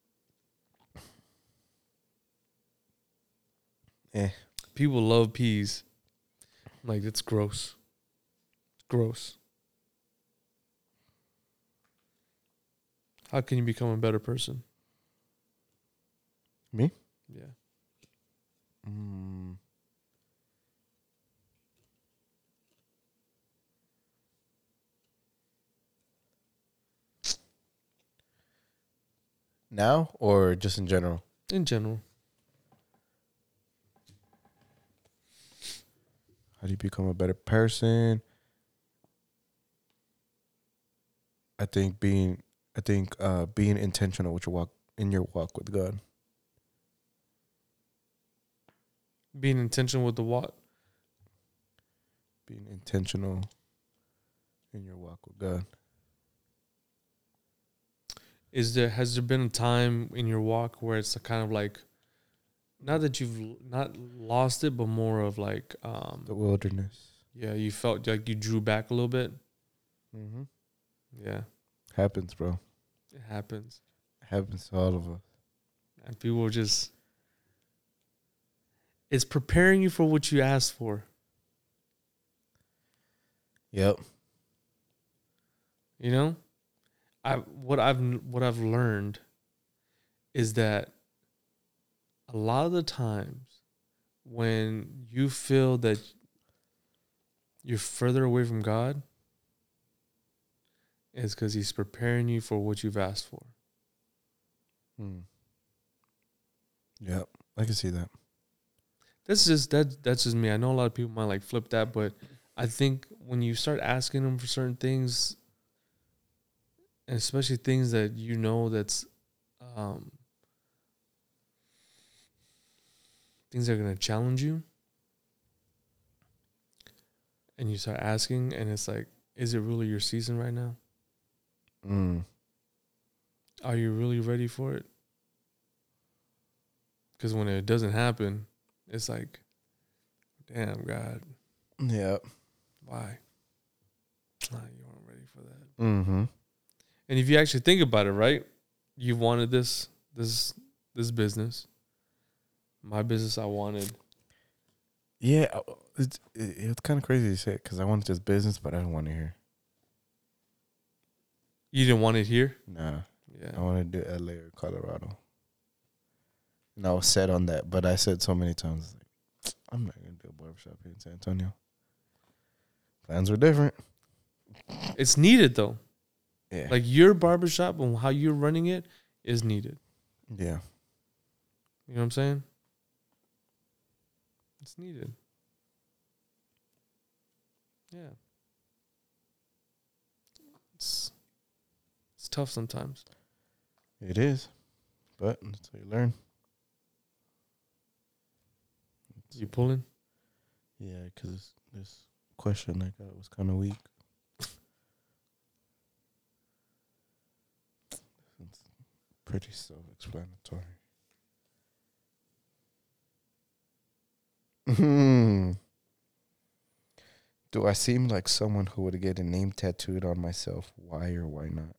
Eh. People love peas. I'm like, it's gross. It's gross. How can you become a better person? Me? Yeah. Mm. Now or just in general? In general. How do you become a better person? I think being I think uh being intentional with your walk in your walk with God. Being intentional with the what? Being intentional in your walk with God. Is there has there been a time in your walk where it's kind of like not that you've not lost it, but more of like um The wilderness. yeah, you felt like you drew back a little bit. Mm-hmm. Yeah, Happens, bro. It happens. Happens to all of us. And people just it's preparing you for what you asked for. Yep. You know, I what I've what I've learned is that a lot of the times when you feel that you're further away from God, is because He's preparing you for what you've asked for. Hmm. Yep. I can see that. That's just that that's just me. I know a lot of people might like flip that, but I think when you start asking them for certain things, and especially things that you know that's um, things that are gonna challenge you, and you start asking, and it's like, is it really your season right now? Mm. Are you really ready for it? Because when it doesn't happen, it's like, damn, God, Yeah. why? Nah, you weren't ready for that. Mm-hmm. And if you actually think about it, right? You wanted this, this, this business. My business, I wanted. Yeah, uh, it's it's kind of crazy to say because I wanted this business, but I didn't want to hear. You didn't want it here. Nah, Yeah. I wanted to do LA or Colorado. And I was set on that, but I said so many times, like, I'm not gonna do a barbershop here in San Antonio. Plans were different. It's needed though. Yeah, Like your barbershop and how you're running it is needed. yeah, You know what I'm saying? It's needed. Yeah. It's it's tough sometimes. it is, but that's what you learn. You pulling? Yeah, because this question I got was kind of weak. It's pretty self-explanatory. [LAUGHS] Do I seem like someone who would get a name tattooed on myself? Why or why not?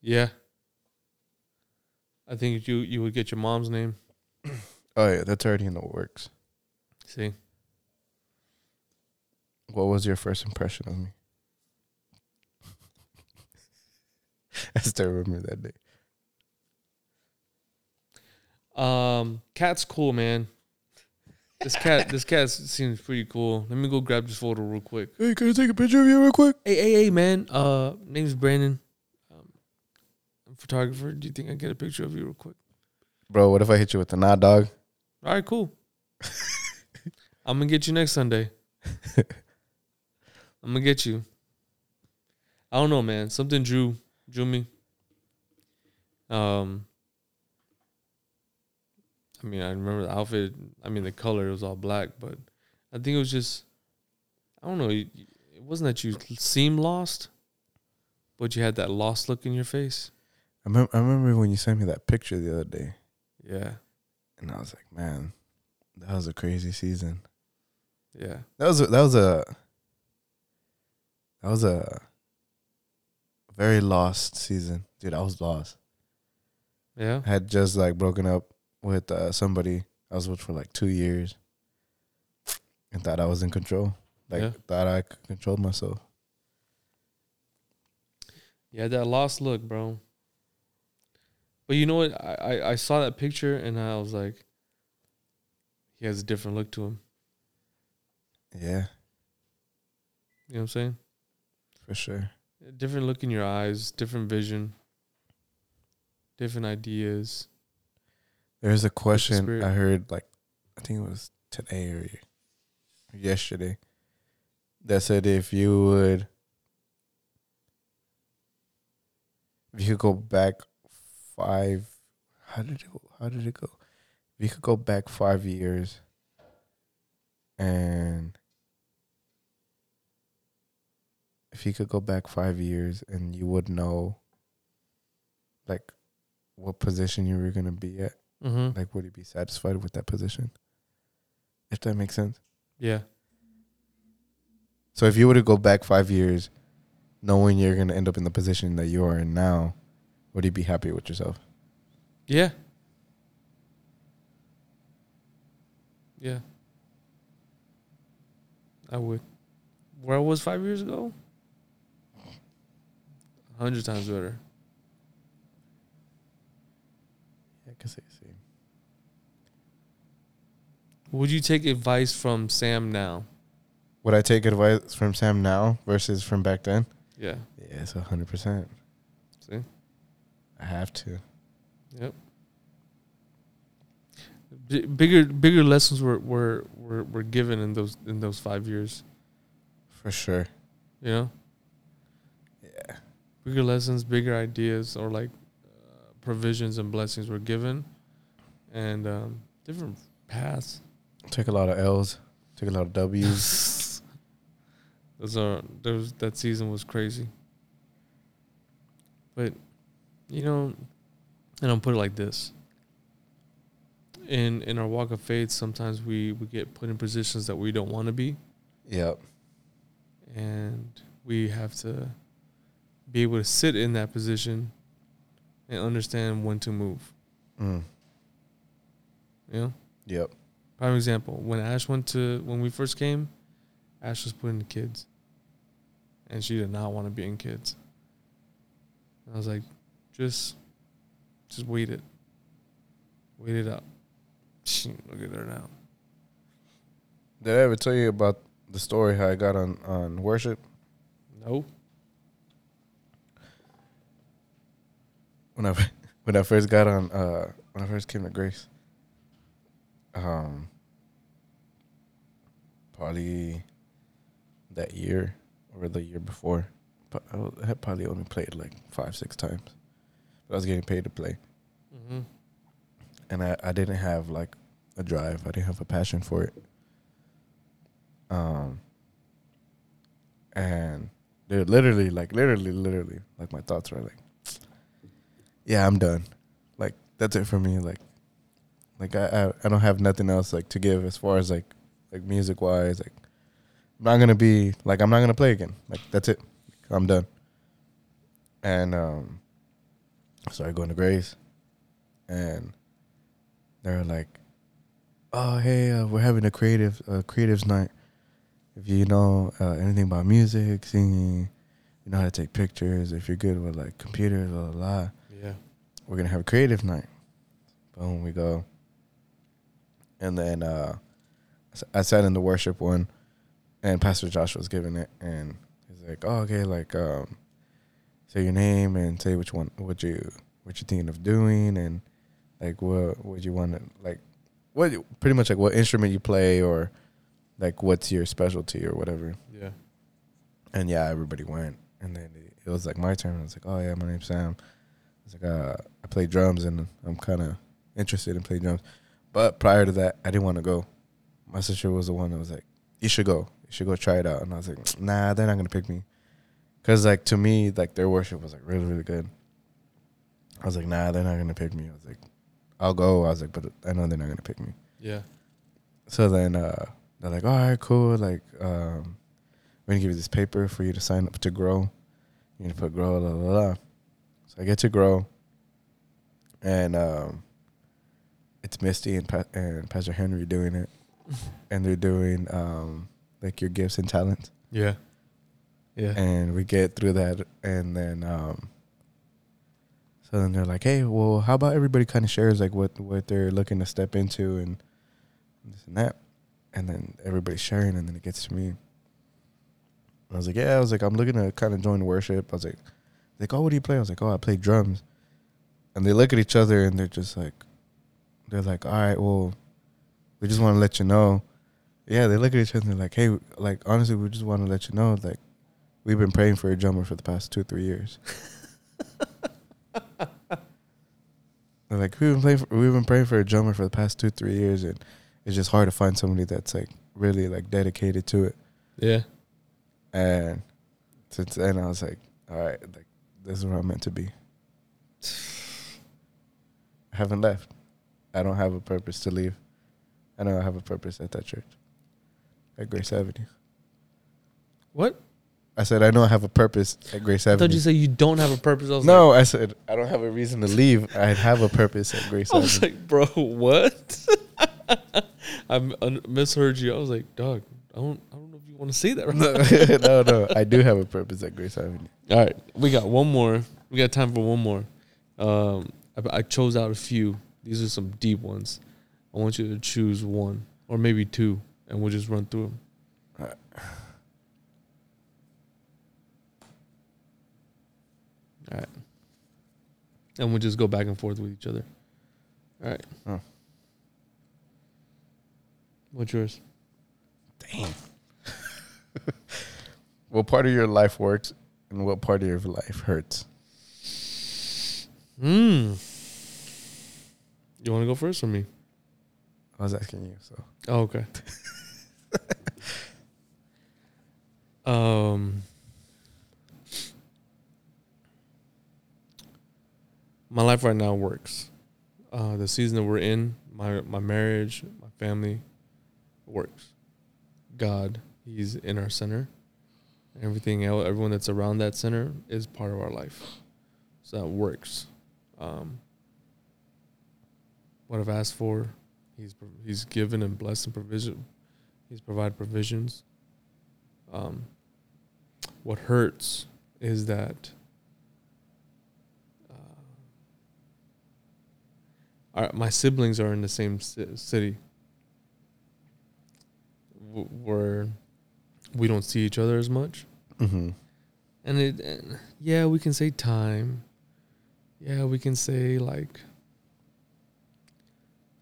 Yeah. I think you you would get your mom's name. Oh yeah, that's already in the works. See? What was your first impression of me? [LAUGHS] I still remember that day. Um cat's cool, man. This cat this cat seems pretty cool. Let me go grab this photo real quick. Hey, can I take a picture of you real quick? Hey, hey, hey, man. Uh, name's Brandon. Photographer. Do you think I can get a picture of you real quick? Bro, what if I hit you with a nod dog? All right, cool. [LAUGHS] I'm gonna get you next Sunday. [LAUGHS] I'm gonna get you. I don't know, man. Something drew drew me. Um, I mean, I remember the outfit. I mean, the color was all black, but I think it was just. I don't know. It it wasn't that you seemed lost, but you had that lost look in your face. I, mem- I remember when you sent me that picture the other day, Yeah, and I was like, man, that was a crazy season. yeah, That was a, that was a that was a very lost season, dude. I was lost. yeah. I had just like broken up with uh, somebody I was with for like two years, and thought I was in control. Like Yeah. thought I controlled myself. Yeah, that lost look, bro. But you know what? I, I, I saw that picture and I was like, he has a different look to him. Yeah, You know what I'm saying? for sure. A different look in your eyes, different vision, different ideas. There's a question. I heard like I think it was today or yesterday that said if you would if you could go back five how did it go how did it go? If you could go back five years and if you could go back five years and you would know like what position you were gonna be at Mm-hmm. like would you be satisfied with that position if that makes sense Yeah. so if you were to go back five years knowing you're going to end up in the position that you are in now would you be happy with yourself Yeah. Yeah. I would. Where I was five years ago? A hundred times better. yeah i can see, see. Would you take advice from Sam now? would i take advice from sam now versus from back then Yeah. yeah it's a 100% See? I have to Yep. B- bigger bigger lessons were, were were were given in those in those five years. for sure You know, yeah bigger lessons, bigger ideas, or like uh, provisions and blessings were given, and um, different paths. Took a lot of L's. Took a lot of W's. [LAUGHS] Those are those that season was crazy. But you know, and I'll put it like this. In in our walk of faith, sometimes we, we get put in positions that we don't want to be. yep. And we have to be able to sit in that position and understand when to move. Mm. You know? Yep. Prime example, when Ash went to when we first came, Ash was put into kids. And she did not want to be in kids. And I was like, just just wait it. Wait it out. Look at her now. Did I ever tell you about the story how I got on on worship No. when I [LAUGHS] when I first got on uh when I first came to Grace? Um, probably that year or the year before. But I had probably only played like five six times, I was getting paid to play. Mm-hmm. and I, I didn't have like a drive. I didn't have a passion for it. Um and dude, literally, like literally, literally, like my thoughts were like, Yeah, I'm done. Like that's it for me. Like like I, I, I don't have nothing else like to give as far as like like music wise. Like I'm not gonna be like I'm not gonna play again. Like that's it. I'm done. And um I started going to Grace and they were like, "Oh, hey, uh, we're having a creative uh, creatives night. If you know uh, anything about music, singing, you know how to take pictures. If you're good with like computers, blah blah, blah Yeah. we're gonna have a creative night. Boom, we go. And then uh, I sat in the worship one, and Pastor Josh was giving it, and he's like, "Oh, okay, like um, say your name and say which one, what you, what you're thinking of doing, and like what would you want to like, what pretty much like what instrument you play or like what's your specialty or whatever." Yeah. And yeah, everybody went, and then it, was like my turn. I was like, "Oh yeah, my name's Sam." I was like, uh, "I play drums, and I'm kind of interested in playing drums." But prior to that, I didn't want to go. My sister was the one that was like, "You should go. You should go try it out." And I was like, "Nah, they're not gonna pick me," because like to me, like their worship was like really, really good. I was like, "Nah, they're not gonna pick me." I was like, "I'll go." I was like, "But I know they're not gonna pick me." Yeah. So then uh, they're like, all right, cool. Like, um, we're gonna give you this paper for you to sign up to grow. You're gonna put grow, la la la. So I get to grow, and um, it's Misty and pa- and Pastor Henry doing it, and they're doing um, like your gifts and talents. Yeah. Yeah. And we get through that, and then um, so then they're like, "Hey, well, how about everybody kind of shares like what what they're looking to step into and this and that," and then everybody's sharing, and then it gets to me. I was like, "Yeah," I was like, "I'm looking to kind of join worship." I was like, "Like, oh, what do you play?" I was like, "Oh, I play drums," and they look at each other and they're just like, they're like, "All right, well, we just want to let you know." Yeah, they look at each other and they're like, "Hey, like honestly, we just want to let you know, like." We've been praying for a drummer for the past two, three years. [LAUGHS] Like, we've been playing. For, we've been praying for a drummer for the past two, three years, and it's just hard to find somebody that's like really like dedicated to it. Yeah. And since then, I was like, all right, like this is where I'm meant to be. [SIGHS] I haven't left. I don't have a purpose to leave. I know I have a purpose at that church, at Grace Avenue. What? I said I know I have a purpose at Grace I Avenue. thought you said you don't have a purpose. I was No, like, I said I don't have a reason to leave. I have a purpose at Grace Avenue. [LAUGHS] I was like, bro, what? [LAUGHS] I un- misheard you. I was like, dog, I don't, I don't know if you want to say that. Right? [LAUGHS] no, no, I do have a purpose at Grace Avenue. All right, we got one more. We got time for one more. Um, I, I chose out a few. These are some deep ones. I want you to choose one or maybe two, and we'll just run through them. All right. And we'll just go back and forth with each other. All right. Huh. What's yours? Damn. [LAUGHS] what part of your life works and what part of your life hurts? Hmm. You want to go first or me? I was asking you. So Oh, okay. [LAUGHS] um, my life right now works. Uh, the season that we're in, my my marriage, my family, works. God, He's in our center. Everything else, everyone that's around that center is part of our life. So that works. Um, what I've asked for, He's He's given and blessed and provision. He's provided provisions. Um, what hurts is that uh, our, my siblings are in the same ci- city w- where we don't see each other as much. mm-hmm. And it, and yeah, we can say time. Yeah, we can say like,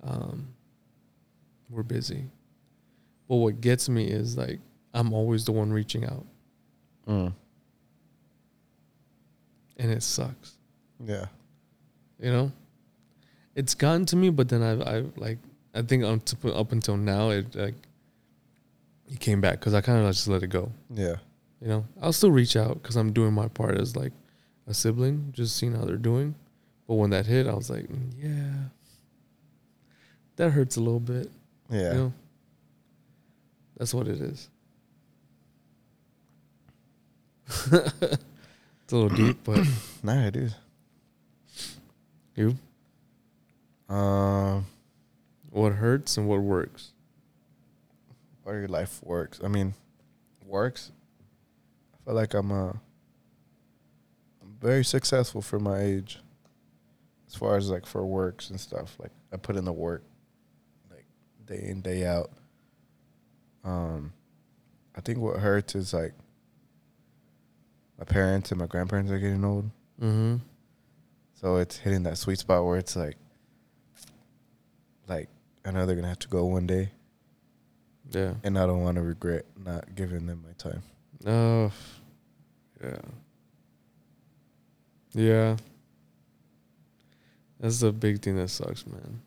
um, we're busy. But what gets me is like, I'm always the one reaching out, mm. and it sucks. yeah, You know, it's gotten to me, but then I've, I like, I think up, to, up until now, it like, it came back because I kind of just let it go. yeah, You know, I'll still reach out because I'm doing my part as like a sibling, just seeing how they're doing. But when that hit, I was like, mm, yeah, that hurts a little bit. yeah. You know, that's what it is. [LAUGHS] it's a little deep, but [COUGHS] Nah, it is. you, Um, what hurts and what works. what your life works. I mean, works. I feel like I'm uh, I'm very successful for my age. As far as like for works and stuff, like I put in the work, like day in day out. Um, I think what hurts is like my parents and my grandparents are getting old, Mm-hmm. so it's hitting that sweet spot where it's like, like I know they're gonna have to go one day, Yeah. and I don't want to regret not giving them my time. Oh, yeah. Yeah. That's the big thing that sucks, man.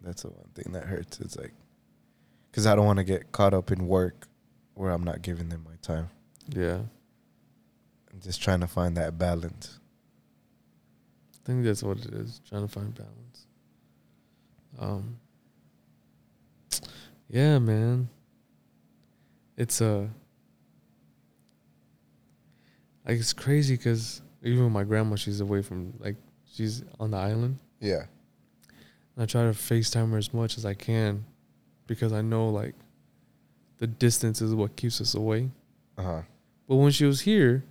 That's the one thing that hurts. It's like, because I don't want to get caught up in work where I'm not giving them my time. Yeah. I'm just trying to find that balance. I think that's what it is, trying to find balance. Um Yeah, man. It's uh like it's crazy cuz even my grandma she's away from like she's on the island. Yeah. And I try to FaceTime her as much as I can because I know like the distance is what keeps us away. Uh huh. But when she was here,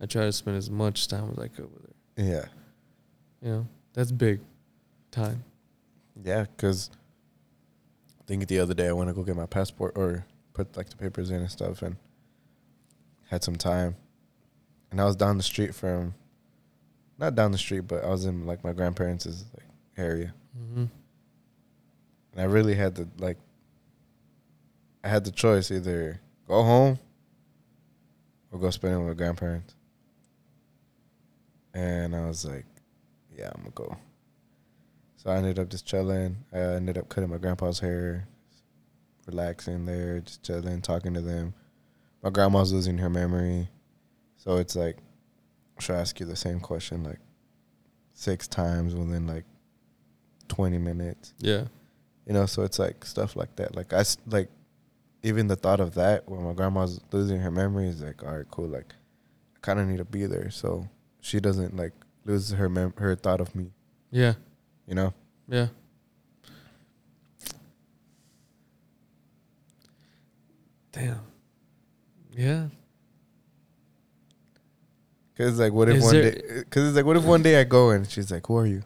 I try to spend as much time as I could with her. Yeah. You know, that's big time. Yeah. Because I think the other day I went to go get my passport or put like the papers in and stuff and had some time. And I was down the street from, not down the street, but I was in like my grandparents' like area. Mm-hmm. And I really had to like I had the choice either go home or go spend it with my grandparents. And I was like, yeah, I'm gonna go. So I ended up just chilling. I ended up cutting my grandpa's hair, relaxing there, just chilling, talking to them. My grandma's losing her memory. So it's like she'll ask you the same question like six times within like twenty minutes Yeah. you know so it's like stuff like that like I, like even the thought of that when my grandma's losing her memory is like all right cool like i kind of need to be there so she doesn't like lose her mem- her thought of me Yeah. You know Yeah. Damn. Yeah. because like what if Is one there- day because it's like what if one day i go and she's like who are you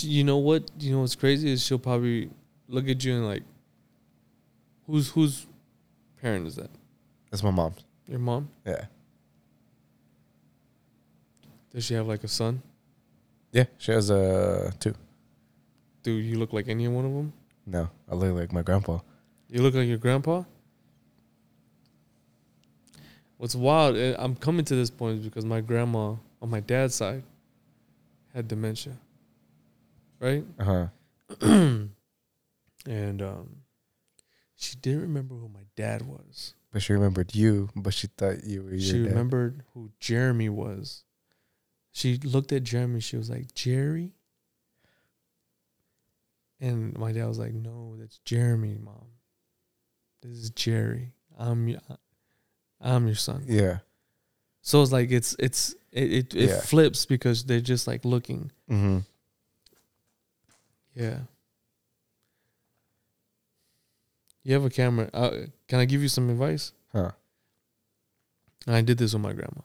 you know what? You know what's crazy is she'll probably look at you and like, whose whose parent is that? that's my mom's Your mom? yeah Does she have like a son? Yeah she has uh two Do you look like any one of them? no i look like my grandpa You look like your grandpa. What's wild? eh, I'm coming to this point because my grandma on my dad's side had dementia. Right? [CLEARS THROAT] uh-huh and um, she didn't remember who my dad was. But she remembered you, but she thought you were your she dad. remembered who Jeremy was. She looked at Jeremy. She was like, Jerry? And my dad was like, No, that's Jeremy, mom. This is Jerry. I'm y- I'm your son. Yeah. So it's like it's it's it it, it Yeah. flips because they're just like looking. Mm-hmm. Yeah. You have a camera. Uh, can I give you some advice? Huh. And I did this with my grandma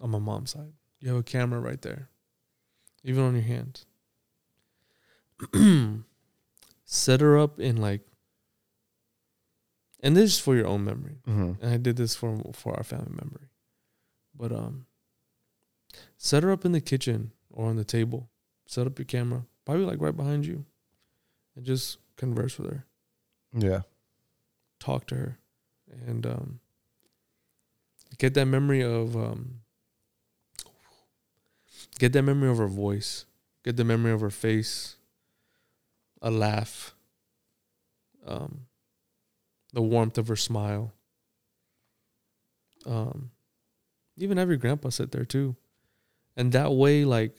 on my mom's side. You have a camera right there, even on your hand. [CLEARS THROAT] Set her up in like, and this is for your own memory. Mm-hmm. And I did this for for our family memory, but um, set her up in the kitchen or on the table. Set up your camera, probably like right behind you, and just converse with her Yeah. talk to her and um, get that memory of um, get that memory of her voice. Get the memory of her face. A laugh. Um, the warmth of her smile. Um, even your grandpa sit there too. And that way like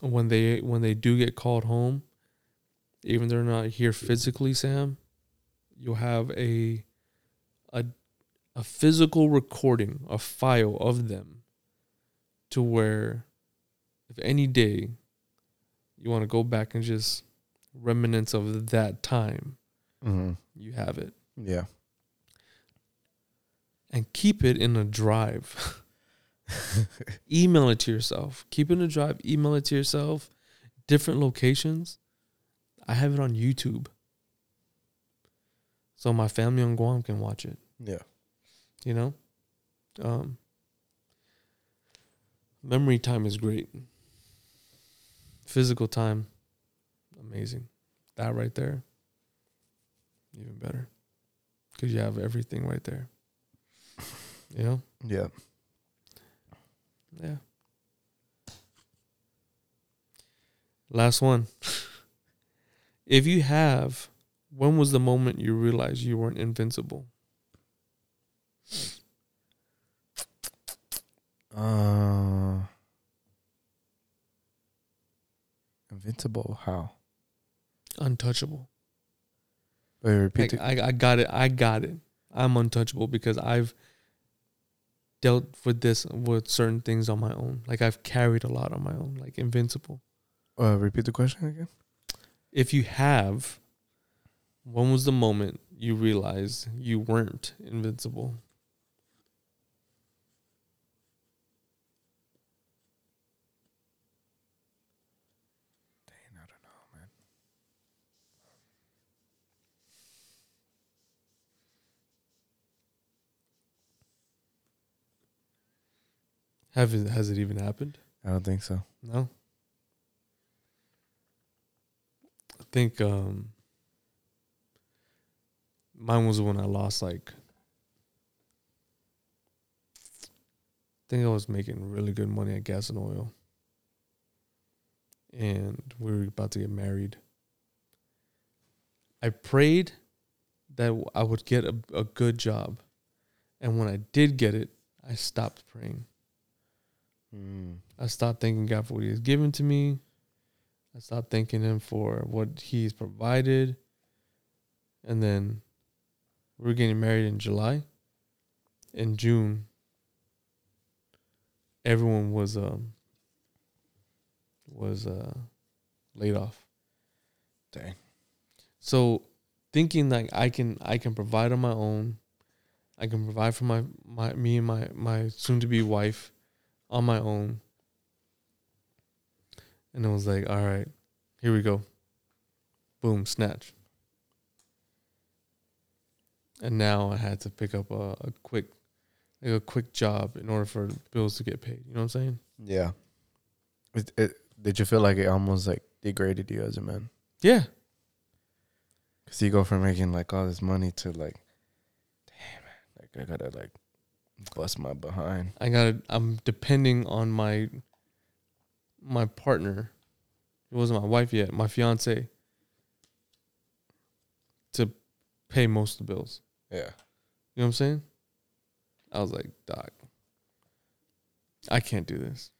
when they when they do get called home even they're not here physically, Sam, you'll have a a a physical recording, a file of them to where if any day you want to go back and just remnants of that time, Mm-hmm. you have it. Yeah. And keep it in a drive. [LAUGHS] email it to yourself. Keep it in a drive, email it to yourself, different locations. I have it on YouTube. So my family on Guam can watch it. Yeah. you know um memory time is great. Physical time amazing. That right there even better. Because you have everything right there. You know? Yeah. yeah. Last one. [LAUGHS] If you have when was the moment you realized you weren't invincible Uh, invincible. How? untouchable Wait, repeat Like. I, I got it. I got it. I'm untouchable because I've dealt with this with certain things on my own. Like I've carried a lot on my own, like invincible. Uh, repeat the question again. If you have, when was the moment you realized you weren't invincible? Have it, has it even happened? I don't think so. No. I think um mine was when I lost like I think I was making really good money at gas and oil. And we were about to get married. I prayed that I would get a, a good job. And when I did get it, I stopped praying. Mm. I stopped thanking God for what He has given to me. I stopped thanking Him for what He's provided. And then we were getting married in July. In June, everyone was um was uh laid off. Dang. So thinking like I can I can provide on my own, I can provide for my my me and my my soon to be wife on my own. And it was like, all right, here we go. Boom, snatch. And now I had to pick up a, a quick like a quick job in order for bills to get paid. You know what I'm saying? Yeah. It, it, did you feel like it almost like degraded you as a man? Yeah. Cause you go from making like all this money to like, damn, man, like I gotta like bust my behind. I got to I'm depending on my my partner. It wasn't my wife yet, my fiance. To pay most of the bills. Yeah. You know what I'm saying? I was like, Doc, I can't do this.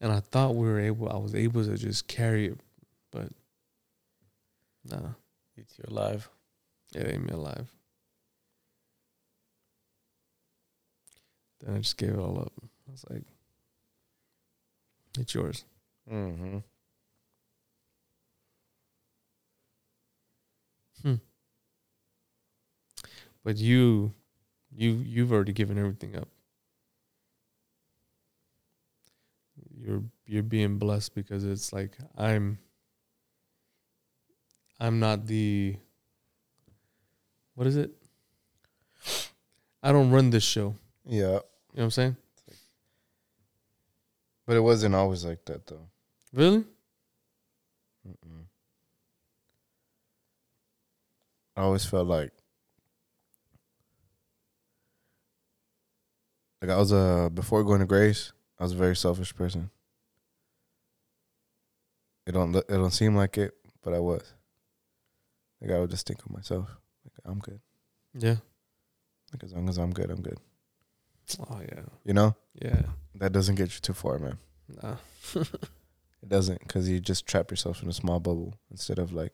And I thought we were able, I was able to just carry it, but nah, It's your live. it ain't me alive. Then I just gave it all up. I was like, it's yours. Mm-hmm. But you, you, you've already given everything up. You're you're being blessed because it's like I'm. I'm not the. What is it? I don't run this show. Yeah. You know what I'm saying? But it wasn't always like that though. Really? Mm-mm. I always felt like like I was a before going to Grace, I was a very selfish person. It don't look- it don't seem like it, but I was. Like I would just think of myself. Like I'm good. Yeah. Like as long as I'm good, I'm good. Oh yeah. You know Yeah. that doesn't get you too far, man. Nah. [LAUGHS] It doesn't because you just trap yourself in a small bubble instead of like,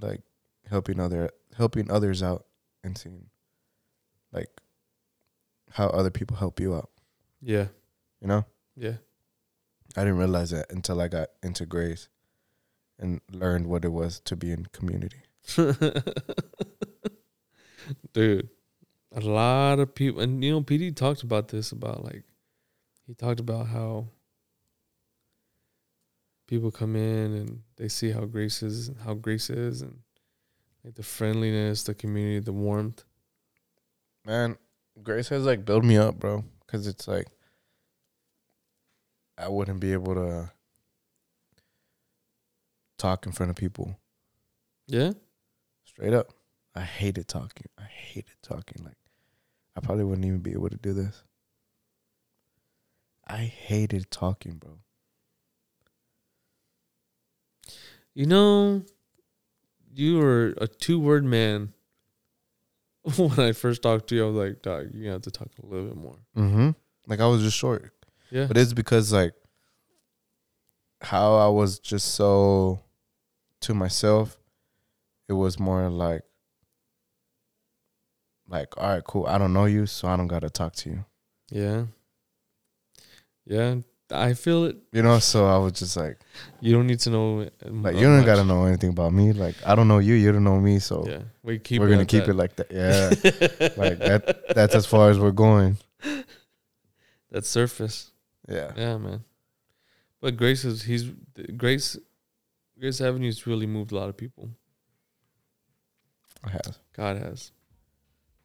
like helping other helping others out and seeing, like, how other people help you out. Yeah. You know, Yeah. I didn't realize that until I got into Grace, and learned what it was to be in community. [LAUGHS] Dude, a lot of people, and you know, PD talked about this about like, he talked about how people come in and they see how Grace is, how Grace is, and like the friendliness, the community, the warmth. Man, Grace has like built me up, bro. Because it's like I wouldn't be able to talk in front of people Yeah. straight up. I hated talking. I hated talking. Like I probably wouldn't even be able to do this. I hated talking, bro. You know, you were a two word man. [LAUGHS] When I first talked to you, I was like, dog, you have to talk a little bit more. Mm-hmm. Like I was just short. Yeah. But it's because like how I was just so to myself, it was more like like, all right, cool. I don't know you, so I don't gotta talk to you. Yeah. Yeah. I feel it. You know, so I was just like You don't need to know. like you don't gotta know anything about me. Like I don't know you, you don't know me, so Yeah. We keep we're gonna keep that. it like that. Yeah. like that that's as far as we're going. [LAUGHS] That surface. Yeah. Yeah, man. But Grace is he's Grace Grace Avenue's really moved a lot of people. I have. God has.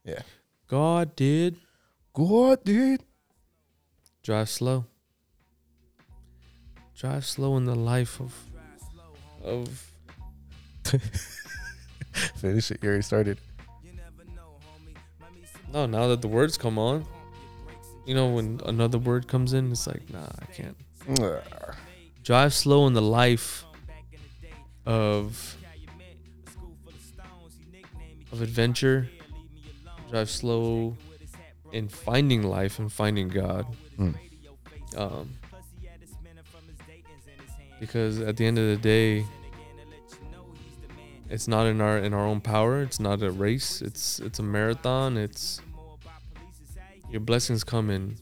Yeah. God did. God, dude. Drive slow. Drive slow in the life of of [LAUGHS] Finish it. You already started. no, now that the words come on. You know, when another word comes in, it's like, nah, I can't. Ugh. Drive slow in the life of of adventure. Drive slow in finding life and finding God. Mm. Um, because at the end of the day, it's not in our in our own power. It's not a race. It's it's a marathon. It's your blessings come in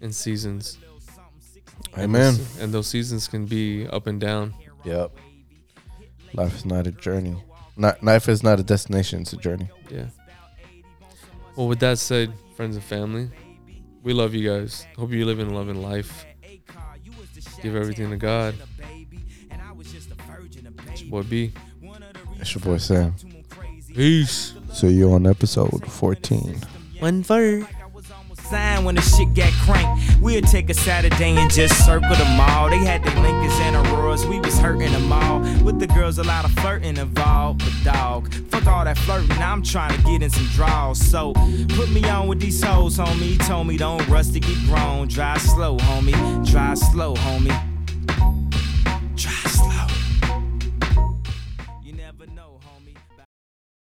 in seasons. And Amen. those- And those seasons can be up and down. Yep. Life is not a journey. Not life is not a destination. It's a journey. Yeah. Well, with that said, friends and family, we love you guys. Hope you live in a loving life. Give everything to God. It's your boy B. It's your boy Sam. Peace. See you on episode 14. One fur. Sign when the shit got cranked. We'd take a Saturday and just circle the mall. They had the Lincolns and Auroras, we was hurting them all. With the girls, a lot of flirting involved. But dog, fuck all that flirting, I'm trying to get in some draws. So put me on with these hoes, homie. He told me don't rush to get grown. Drive slow, homie. Drive slow, homie.